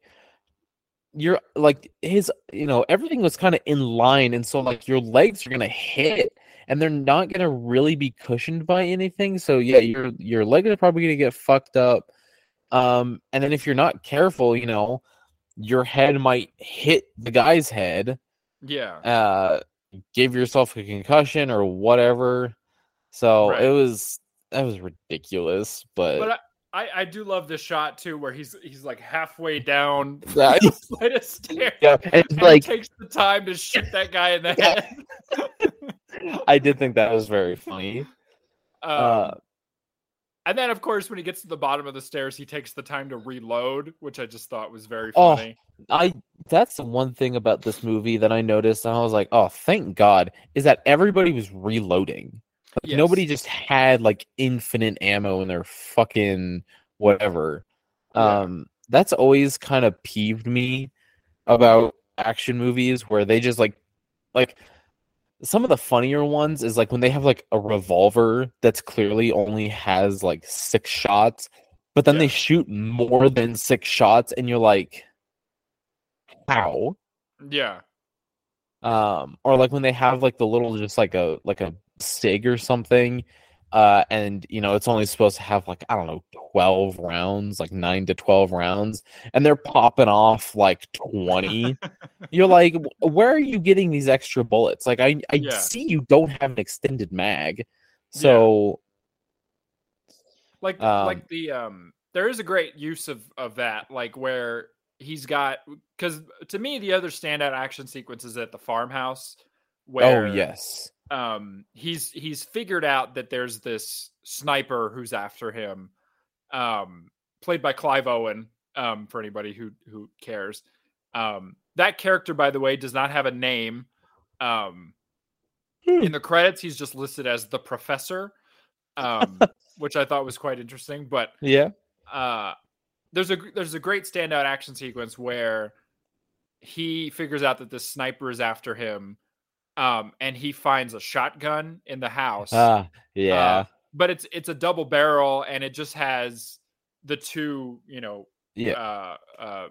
you're like his, you know, everything was kind of in line, and so like your legs are gonna hit, and they're not gonna really be cushioned by anything. So yeah, your your legs are probably gonna get fucked up. Um, and then if you're not careful, you know, your head might hit the guy's head Yeah. uh give yourself a concussion or whatever. So Right. it was that was ridiculous, but, But I, I, I do love this shot too where he's he's like halfway down Yeah. the flight of stairs. yeah, it's and like takes the time to shoot that guy in the Yeah. head. I did think that was very funny. Um, Uh, and then, of course, when he gets to the bottom of the stairs, he takes the time to reload, which I just thought was very Oh, funny. I that's the one thing about this movie that I noticed, and I was like, oh, thank God, is that everybody was reloading. Like, Yes. Nobody just had like infinite ammo in their fucking whatever. Yeah. Um, that's always kind of peeved me about action movies where they just like like some of the funnier ones is like when they have like a revolver that's clearly only has like six shots, but then they shoot more than six shots, and you're like, how? Yeah. Um, or like when they have like the little just like a like a sig or something, uh, and you know it's only supposed to have like I don't know twelve rounds, like nine to twelve rounds, and they're popping off like twenty. You're like, where are you getting these extra bullets? Like I I Yeah. see you don't have an extended mag, so like Um, like the um there is a great use of of that like where he's got because to me the other standout action sequence is at the farmhouse where oh yes, um he's he's figured out that there's this sniper who's after him um played by clive owen um for anybody who who cares um that character by the way does not have a name um Hmm. in the credits he's just listed as the professor um which i thought was quite interesting but yeah, uh there's a there's a great standout action sequence where he figures out that this sniper is after him um and he finds a shotgun in the house ah yeah, Uh, but it's it's a double barrel and it just has the two you know yeah, uh uh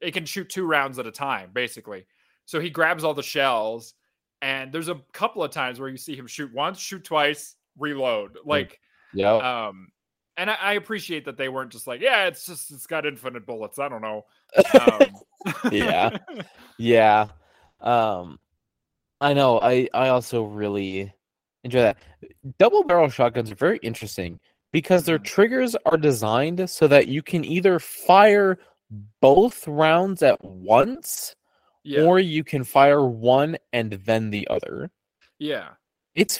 it can shoot two rounds at a time basically so he grabs all the shells and there's a couple of times where you see him shoot once shoot twice reload like yeah. um and I, I appreciate that they weren't just like yeah it's just it's got infinite bullets i don't know um, Yeah. Yeah. Um I know. I I also really enjoy that. Double barrel shotguns are very interesting because their Mhm. triggers are designed so that you can either fire both rounds at once yeah or you can fire one and then the other. yeah It's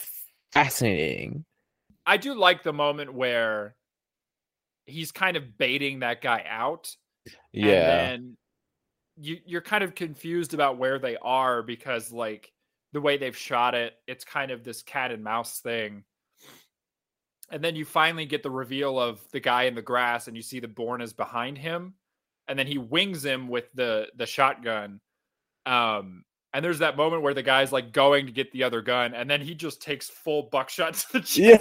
fascinating. i do like the moment where he's kind of baiting that guy out Yeah. and then you you're kind of confused about where they are because like the way they've shot it it's kind of this cat and mouse thing and then you finally get the reveal of the guy in the grass and you see the Bourne is behind him and then he wings him with the the shotgun um and there's that moment where the guy's like going to get the other gun and then he just takes full buckshot to the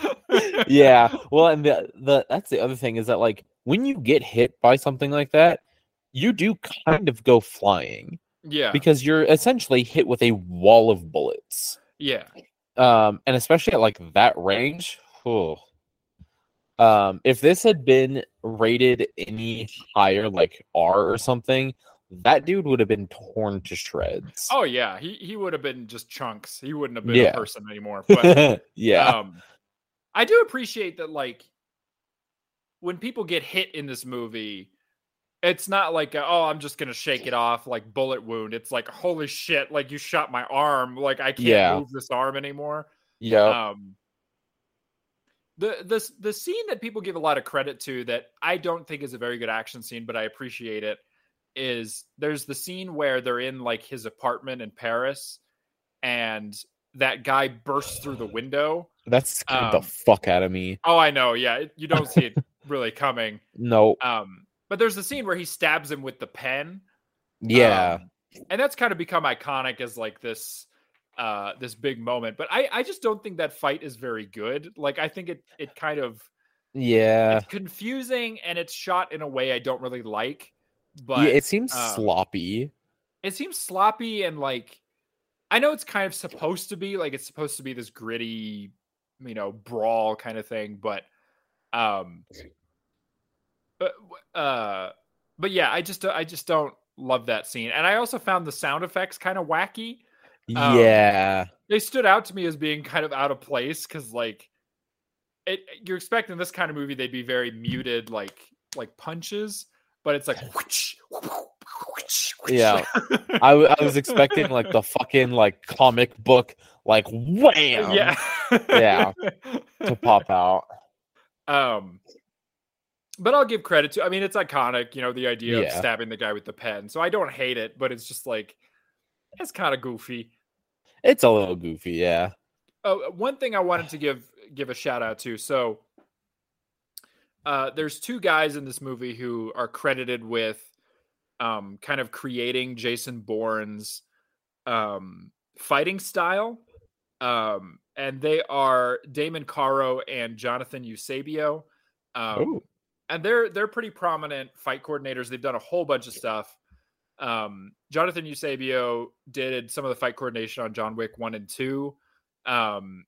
Yeah. yeah. Well, and the the that's the other thing is that like when you get hit by something like that, you do kind of go flying yeah because you're essentially hit with a wall of bullets. yeah Um, and especially at like that range, oh. Um, if this had been rated any higher, like R or something, that dude would have been torn to shreds. oh yeah he he would have been just chunks he wouldn't have been Yeah. a person anymore but yeah. um i do appreciate that like when people get hit in this movie it's not like a, oh i'm just gonna shake it off like bullet wound it's like holy shit like you shot my arm like i can't Yeah. move this arm anymore yeah. um the the the scene that people give a lot of credit to that I don't think is a very good action scene, but I appreciate it is there's the scene where they're in like his apartment in Paris and that guy bursts through the window. that scared um, the fuck out of me. Oh, I know. Yeah, you don't see it really coming. No. Um, but there's a scene where he stabs him with the pen. Yeah. Um, and that's kind of become iconic as like this uh this big moment. But I I just don't think that fight is very good. Like I think it it kind of yeah. it's confusing and it's shot in a way I don't really like. But yeah. It seems um, sloppy. it seems sloppy and like I know it's kind of supposed to be like it's supposed to be this gritty, you know, brawl kind of thing, but um but uh but yeah, I just I just don't love that scene. And I also found the sound effects kind of wacky. um, yeah. They stood out to me as being kind of out of place cuz like it you're expecting this kind of movie they'd be very muted like like punches, but it's like whoosh, whoosh, whoosh. Yeah. I, I was expecting like the fucking like comic book like wham yeah Yeah. to pop out. um but i'll give credit to i mean it's iconic you know the idea of stabbing the guy with the pen so i don't hate it but it's just like it's kind of goofy It's a little goofy, yeah. oh one thing i wanted to give give a shout out to so uh there's two guys in this movie who are credited with um kind of creating jason bourne's um fighting style um and they are damon caro and jonathan eusebio um Oh. And they're they're pretty prominent fight coordinators. They've done a whole bunch of stuff. Um, Jonathan Eusebio did some of the fight coordination on John Wick one and two. Um,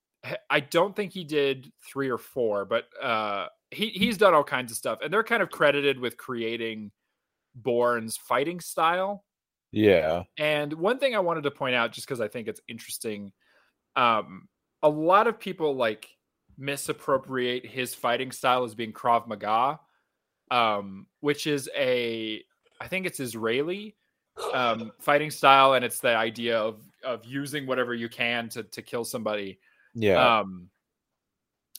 I don't think he did three or four, but uh, he he's done all kinds of stuff, and they're kind of credited with creating Bourne's fighting style. Yeah. And one thing I wanted to point out, just because I think it's interesting, um, a lot of people like misappropriate his fighting style as being Krav Maga, um, which is a, I think it's Israeli um, fighting style, and it's the idea of of using whatever you can to to kill somebody. Yeah. Um,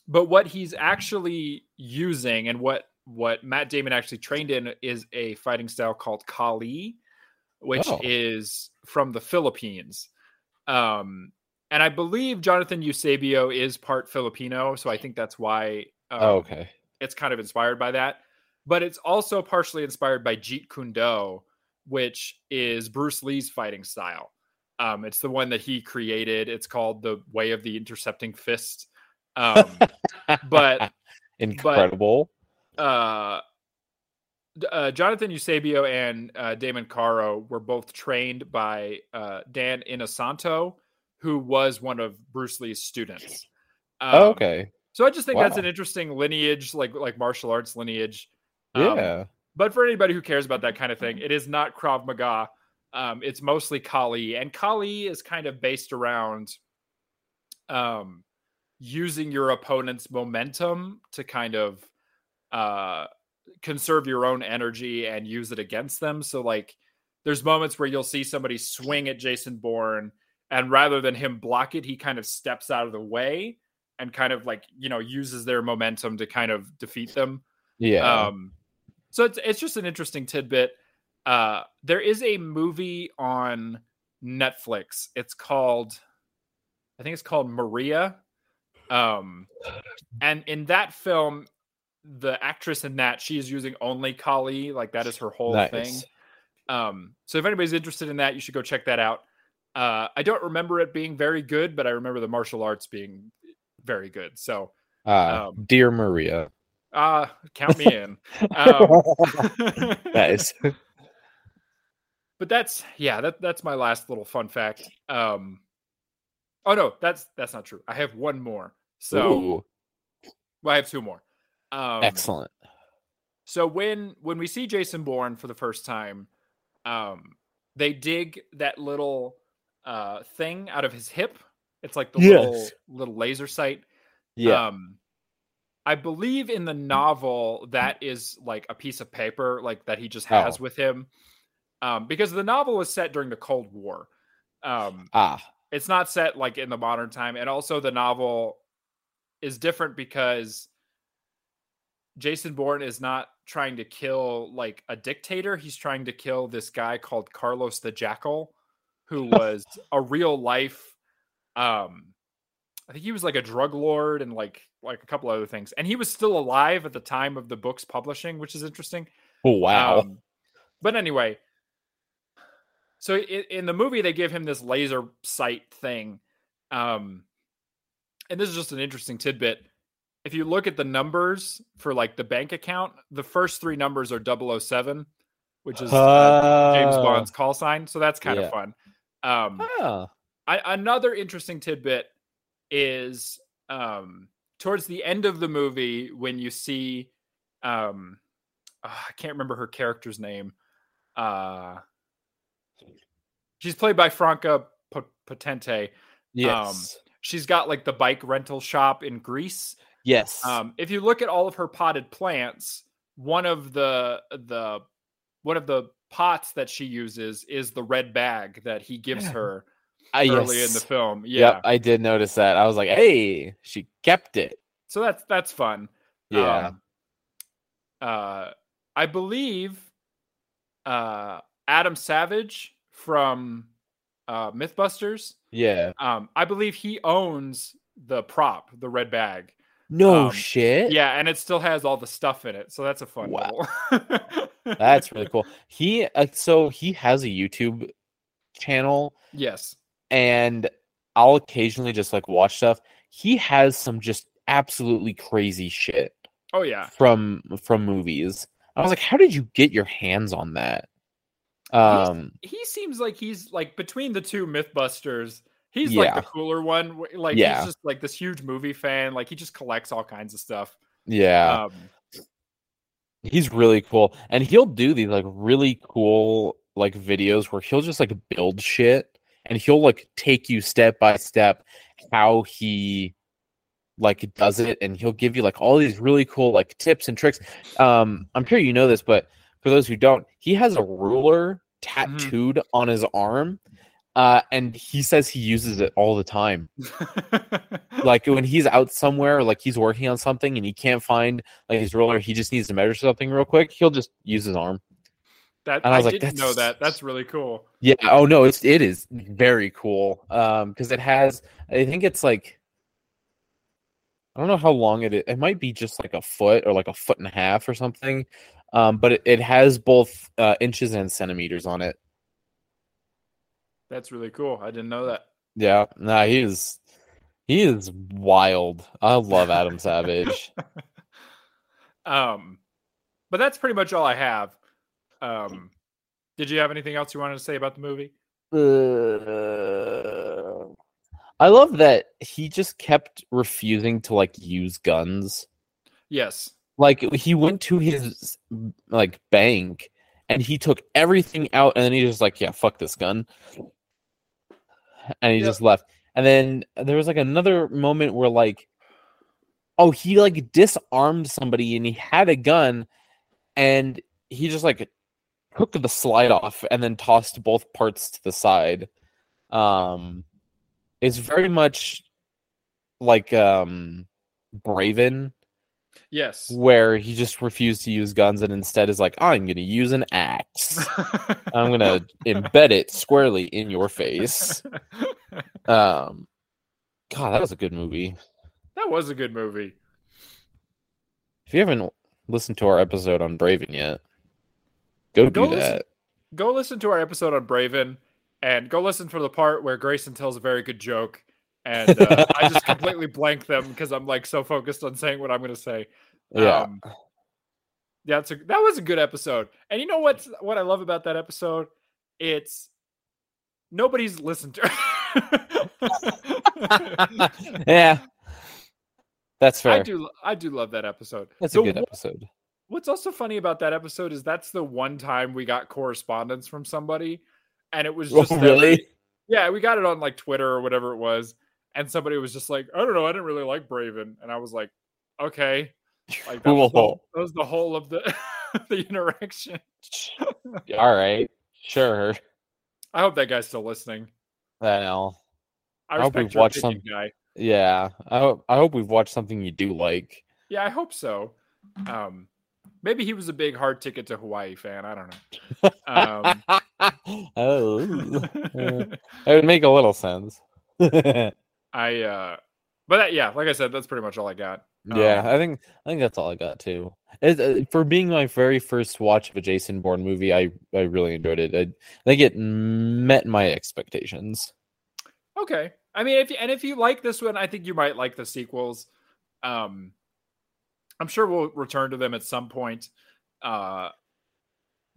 but what he's actually using and what what Matt Damon actually trained in is a fighting style called Kali, which Oh. is from the Philippines. Um, and I believe Jonathan Eusebio is part Filipino, so I think that's why um, oh, okay. it's kind of inspired by that. But it's also partially inspired by Jeet Kune Do, which is Bruce Lee's fighting style. Um, it's the one that he created. It's called the Way of the Intercepting Fist. Um, but incredible. uh, uh, Jonathan Eusebio and uh, Damon Caro were both trained by uh, Dan Inosanto, who was one of Bruce Lee's students. Um, oh, okay. So I just think that's an interesting lineage, like like martial arts lineage. Um, Yeah. but for anybody who cares about that kind of thing, it is not Krav Maga. Um, it's mostly Kali, and Kali is kind of based around um, using your opponent's momentum to kind of uh, conserve your own energy and use it against them. So, like, there's moments where you'll see somebody swing at Jason Bourne, and rather than him block it, he kind of steps out of the way and kind of like you know uses their momentum to kind of defeat them. yeah. Um, so it's it's just an interesting tidbit. Uh, there is a movie on Netflix. It's called, I think it's called Maria. Um, and in that film, the actress in that she is using only Kali, like that is her whole thing. Um, so if anybody's interested in that, you should go check that out. Uh, I don't remember it being very good, but I remember the martial arts being very good. So Uh, um, dear Maria. Uh count me in. Um, nice. but that's yeah that that's my last little fun fact um oh no that's that's not true i have one more so Ooh, well, i have two more um excellent. so when when we see jason bourne for the first time um they dig that little uh thing out of his hip it's like the little little laser sight Yeah. um i believe in the novel that is like a piece of paper like that he just has Oh. with him um because the novel was set during the cold war um ah. it's not set like in the modern time and also the novel is different because jason bourne is not trying to kill like a dictator he's trying to kill this guy called carlos the jackal who was a real life um I think he was like a drug lord and like like a couple other things. And he was still alive at the time of the book's publishing, which is interesting. Oh, wow. Um, but anyway, so in, in the movie they give him this laser sight thing, um, and this is just an interesting tidbit. If you look at the numbers for like the bank account, the first three numbers are 007, which is uh, James Oh. Bond's call sign. So that's kind Yeah. of fun. Um, Ah. I, another interesting tidbit is um, towards the end of the movie when you see um, ah, I can't remember her character's name. Uh, she's played by Franka Potente. yes. She's got like the bike rental shop in Greece. yes. Um, if you look at all of her potted plants, one of the the one of the pots that she uses is the red bag that he gives her Early in the film. Yeah. Yep, I did notice that. I was like, hey, she kept it. So that's that's fun. Yeah. Um, uh, I believe uh, Adam Savage from uh, MythBusters. yeah. Um, I believe he owns the prop, the red bag. No um, shit. Yeah, and it still has all the stuff in it, so that's a fun. Wow. That's really cool. He uh, so he has a YouTube channel yes. And I'll occasionally just like watch stuff. He has some just absolutely crazy shit Oh yeah. from from movies. I was like, how did you get your hands on that? Um He seems like he's like between the two MythBusters. He's like the cooler one. Like Yeah. he's just like this huge movie fan. Like he just collects all kinds of stuff. yeah. Um, he's really cool and he'll do these like really cool like videos where he'll just like build shit and he'll like take you step by step how he like does it and he'll give you like all these really cool like tips and tricks um i'm sure you know this but for those who don't he has a ruler tattooed on his arm uh and he says he uses it all the time like when he's out somewhere, like he's working on something and he can't find like his ruler, he just needs to measure something real quick. He'll just use his arm. That And I I, was like, didn't know that. That's really cool. Yeah. Oh no, it's it is very cool. Um, because it has, I think it's like, I don't know how long it is. It might be just like a foot or like a foot and a half or something. Um, but it, it has both uh, inches and centimeters on it. That's really cool. I didn't know that. Yeah. Nah, he is, he is wild. I love Adam Savage. Um, but that's pretty much all I have. Um, did you have anything else you wanted to say about the movie? Uh, I love that he just kept refusing to like use guns. Yes. Like he went to his like bank and he took everything out and then he just like, yeah, fuck this gun. And he Yep. just left. And then there was like another moment where like oh, he like disarmed somebody and he had a gun and he just like took the slide off and then tossed both parts to the side. Um it's very much like um Braven Yes. where he just refused to use guns and instead is like, I'm gonna use an axe. I'm gonna embed it squarely in your face. Um God, that was a good movie. that was a good movie. If you haven't listened to our episode on Braven yet, go do listen- that. Go listen to our episode on Braven and go listen for the part where Grayson tells a very good joke. And uh, I just completely blank them because I'm like so focused on saying what I'm going to say. Yeah. Um, yeah, it's a, that was a good episode. And you know what's What I love about that episode? It's nobody's listened to. yeah. That's fair. I do. I do love that episode. That's The a good one- episode. What's also funny about that episode is that's the one time we got correspondence from somebody, and it was Oh, just that really? yeah, we got it on like Twitter or whatever it was, and somebody was just like, I don't know, I didn't really like Braven, and I was like, okay, like that was, the, that was the whole of the the interaction. All right. Sure. I hope that guy's still listening. I know. I I hope we've watched some- guy. Yeah. I hope I hope we've watched something you do like. Yeah, I hope so. Um, maybe he was a big hard ticket to Hawaii fan. I don't know. Um, oh. that would make a little sense. I uh but that, yeah, like I said, that's pretty much all I got. Yeah, Um, I think I think that's all I got too. It, uh, for being my very first watch of a Jason Bourne movie, I I really enjoyed it. I, I think it met my expectations. Okay. I mean, if you, and if you like this one, I think you might like the sequels. Um, I'm sure we'll return to them at some point, uh,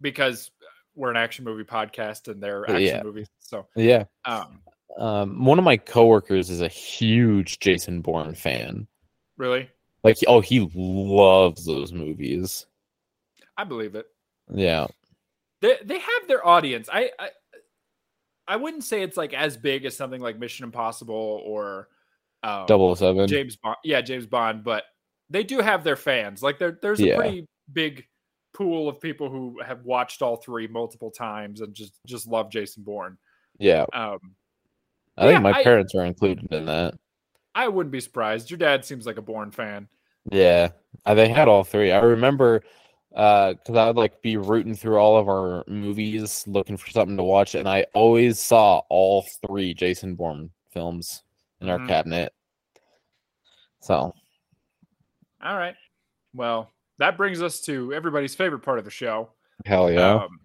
because we're an action movie podcast and they're action Yeah. movies. So, Yeah. um, Um, one of my coworkers is a huge Jason Bourne fan. really, Like, oh, he loves those movies. I believe it. Yeah. They they have their audience. I I, I wouldn't say it's like as big as something like Mission Impossible or um, Double Seven. James Bond. Yeah, James Bond, but they do have their fans. Like there, there's a Yeah. pretty big pool of people who have watched all three multiple times and just just love Jason Bourne. Yeah. Um, I think Yeah, my I- parents are included in that. I wouldn't be surprised. Your dad seems like a Bourne fan. Yeah, uh, they had all three. I remember because I would like be rooting through all of our movies, looking for something to watch, and I always saw all three Jason Bourne films in our Mhm. cabinet. So All right. Well, that brings us to everybody's favorite part of the show. hell yeah, Um,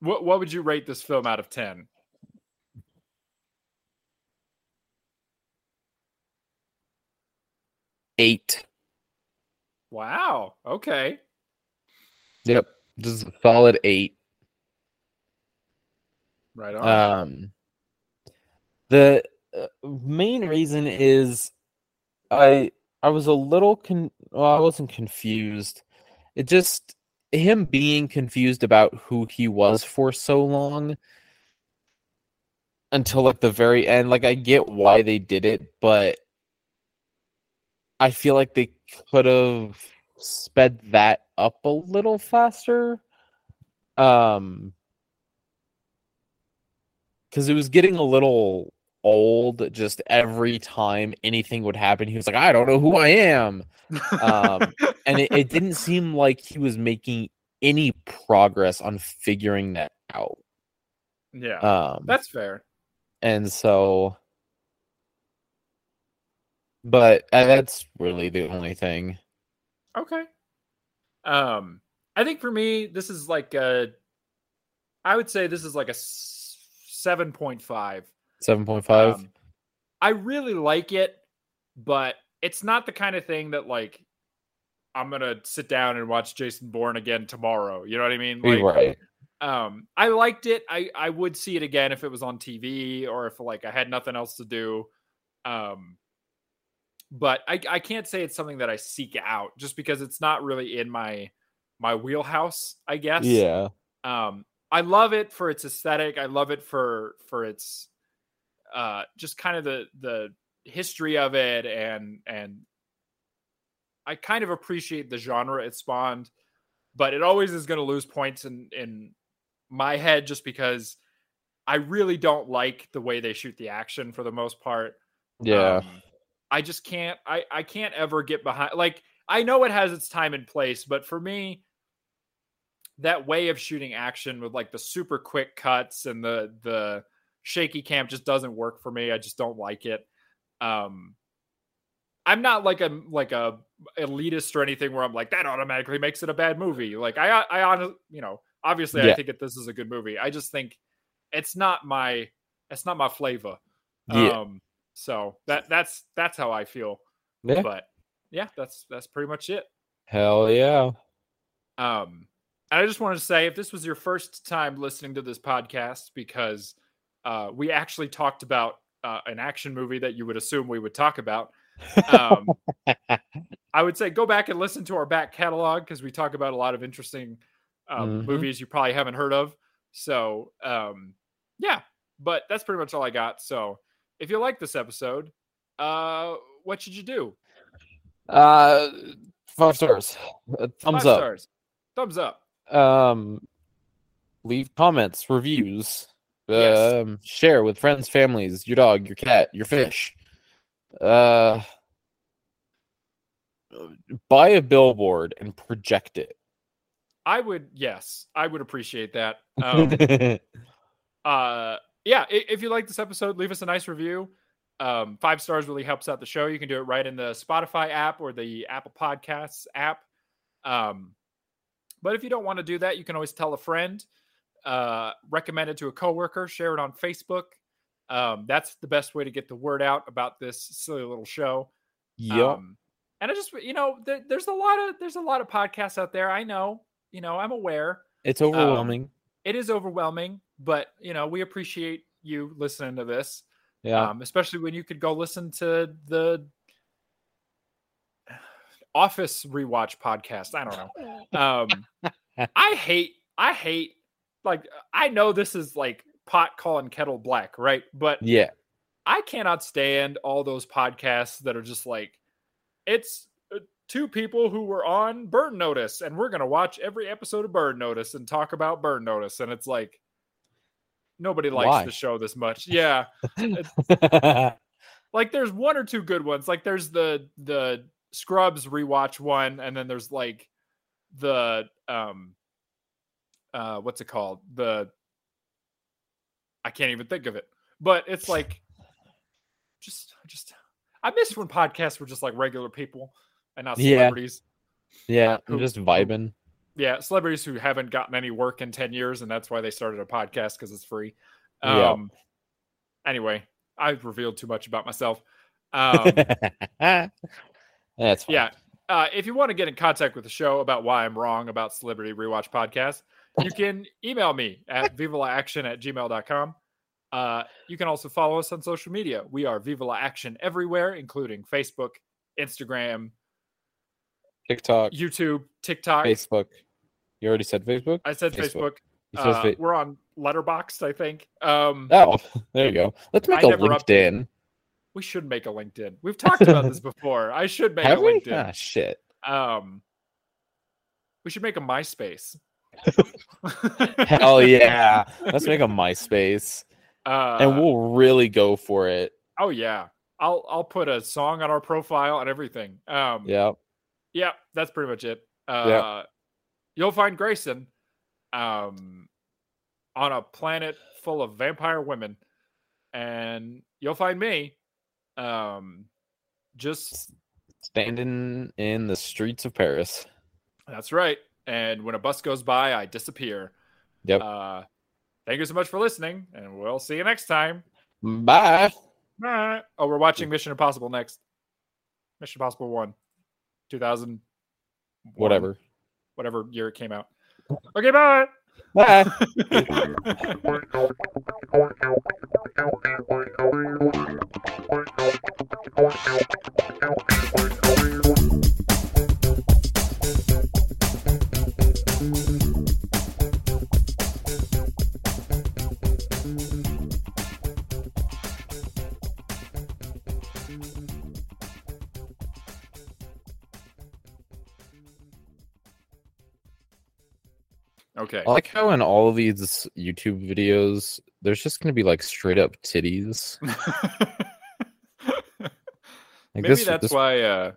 what what would you rate this film out of ten? eight. Wow. Okay. Yep, This is a solid eight. Right on. Um, the uh, main reason is I I was a little con well, I wasn't confused. It just him being confused about who he was for so long until like the very end. Like I get why they did it, but I feel like they could have sped that up a little faster. Um because it was getting a little old just every time anything would happen he was like i don't know who i am um, and it, it didn't seem like he was making any progress on figuring that out yeah. um That's fair. and so but uh, that's really the only thing Okay. Um, I think for me, this is like a, I would say this is like a seven point five. 7.5 Um, I really like it, but it's not the kind of thing that like I'm gonna sit down and watch Jason Bourne again tomorrow. You know what I mean? Like, right um, I liked it. I I would see it again if it was on TV or if like I had nothing else to do. Um, but I I can't say it's something that I seek out just because it's not really in my my wheelhouse. I guess. yeah Um, I love it for its aesthetic. I love it for for its uh just kind of the the history of it and and I kind of appreciate the genre it spawned, but it always is going to lose points in in my head just because I really don't like the way they shoot the action for the most part. yeah Um, I just can't I I can't ever get behind like I know it has its time and place, but for me that way of shooting action with like the super quick cuts and the the shaky cam just doesn't work for me. I just don't like it. Um I'm not like a like a elitist or anything where I'm like that automatically makes it a bad movie. Like I I honestly you know, obviously I think that this is a good movie. I just think it's not my it's not my flavor. Yeah. Um so that that's that's how I feel. yeah But yeah, that's that's pretty much it. hell yeah Um, and I just wanted to say if this was your first time listening to this podcast, because uh, we actually talked about uh, an action movie that you would assume we would talk about, um, I would say go back and listen to our back catalog because we talk about a lot of interesting um, Mhm. movies you probably haven't heard of. So, um, yeah, but that's pretty much all I got. So, if you like this episode, uh, what should you do? uh five stars Uh, thumbs Five up stars. Thumbs up. um leave comments reviews Yes. um share with friends families your dog your cat your fish uh buy a billboard and project it I would, yes, I would appreciate that. Um, uh, yeah, if you like this episode, leave us a nice review. Um, five stars really helps out the show. You can do it right in the Spotify app or the Apple Podcasts app. Um, but if you don't want to do that, you can always tell a friend, uh, recommend it to a coworker, share it on Facebook. Um, that's the best way to get the word out about this silly little show. Yep. Um, and I just, you know, there, there's a lot of there's a lot of podcasts out there. I know, you know, I'm aware. it's overwhelming. It is overwhelming, but you know, we appreciate you listening to this. yeah. Um, especially when you could go listen to the Office rewatch podcast. I don't know. Um, I hate, I hate, like, I know this is like pot calling kettle black, right? But yeah. I cannot stand all those podcasts that are just like, it's uh, two people who were on Burn Notice, and we're gonna watch every episode of Burn Notice and talk about Burn Notice, and it's like nobody likes Why? the show this much. Yeah, like there's one or two good ones. Like there's the the Scrubs rewatch one, and then there's like the um uh what's it called? The I can't even think of it. But it's like just just I miss when podcasts were just like regular people and not celebrities. yeah. who- I'm just vibing. Yeah, celebrities who haven't gotten any work in 10 years and that's why they started a podcast because it's free. Yeah. Um anyway, I've revealed too much about myself. Um That's fine. yeah. Uh, if you want to get in contact with the show about why I'm wrong about Celebrity Rewatch Podcast, you can email me at vivalaaction at gmail.com. Uh, you can also follow us on social media. We are Viva La Action everywhere, including Facebook, Instagram, TikTok, YouTube, TikTok. Facebook. You already said Facebook. I said Facebook. Facebook. Uh, fa- we're on Letterboxd, I think. Um, oh, there you go. Let's make I a LinkedIn. we should make a LinkedIn. We've talked about this before. I should make Have a we? LinkedIn. Ah, shit. Um, we should make a MySpace. Hell yeah. Let's make a MySpace, Uh, and we'll really go for it. Oh yeah, I'll I'll put a song on our profile and everything. Um, yeah, Yeah. that's pretty much it. Uh, Yeah. You'll find Grayson, um, on a planet full of vampire women, and you'll find me, um, just Standing in the streets of Paris. that's right. And when a bus goes by, I disappear. Yep. Uh, thank you so much for listening, and we'll see you next time. Bye. Bye. Oh, we're watching Mission Impossible next. Mission Impossible One, two thousand, Whatever. whatever year it came out. Okay, bye. Bye. Okay. I like how in all of these YouTube videos, there's just going to be like straight up titties. Like maybe this- that's this- why. Uh,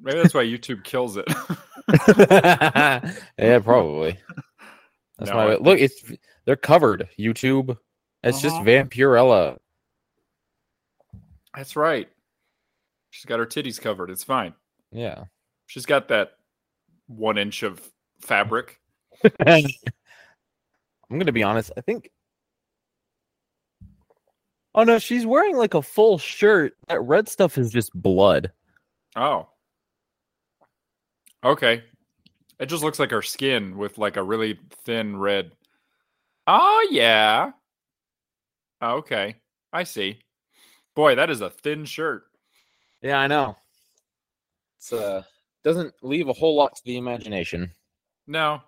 maybe that's why YouTube kills it. yeah, probably. That's No, my look. It's they're covered. YouTube. It's just Uh-huh. Vampirella. that's right. She's got her titties covered. It's fine. Yeah. She's got that one inch of fabric. I'm gonna be honest. I think. Oh no, she's wearing like a full shirt. That red stuff is just blood. Oh. Okay. It just looks like her skin with like a really thin red. Oh yeah. Okay. I see. Boy, that is a thin shirt. Yeah, I know. It's uh doesn't leave a whole lot to the imagination. No.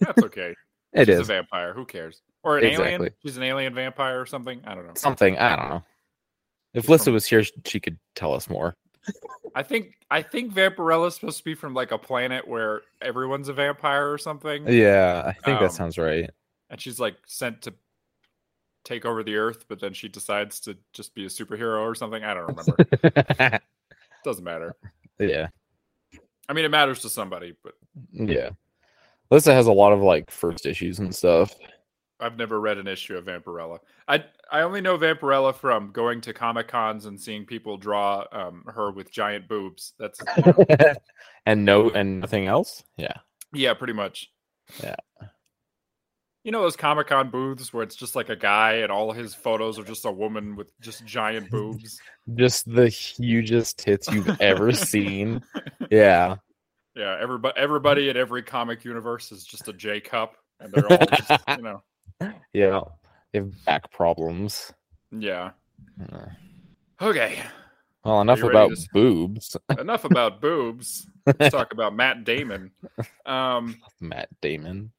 That's okay. It She's is a vampire. Who cares? Or an alien? She's an alien vampire or something. I don't know. something. I don't know. If She's Lissa from- was here, she could tell us more. I think I think Vampirella is supposed to be from like a planet where everyone's a vampire or something. Yeah, I think Um, that sounds right. and she's like sent to take over the earth, but then she decides to just be a superhero or something. I don't remember. Doesn't matter. yeah, I mean, it matters to somebody, but yeah. Lissa has a lot of like first issues and stuff. I've never read an issue of Vampirella. I I only know Vampirella from going to comic cons and seeing people draw um, her with giant boobs. That's and no, and nothing else. Yeah. yeah, pretty much. Yeah. You know those Comic Con booths where it's just like a guy and all his photos are just a woman with just giant boobs. Just the hugest tits you've ever seen. Yeah. Yeah, everybody everybody in every comic universe is just a J cup, and they're all just you know Yeah. They have back problems. yeah. Uh, Okay, Well, enough about to boobs. enough about boobs. Let's talk about Matt Damon. Um, Matt Damon.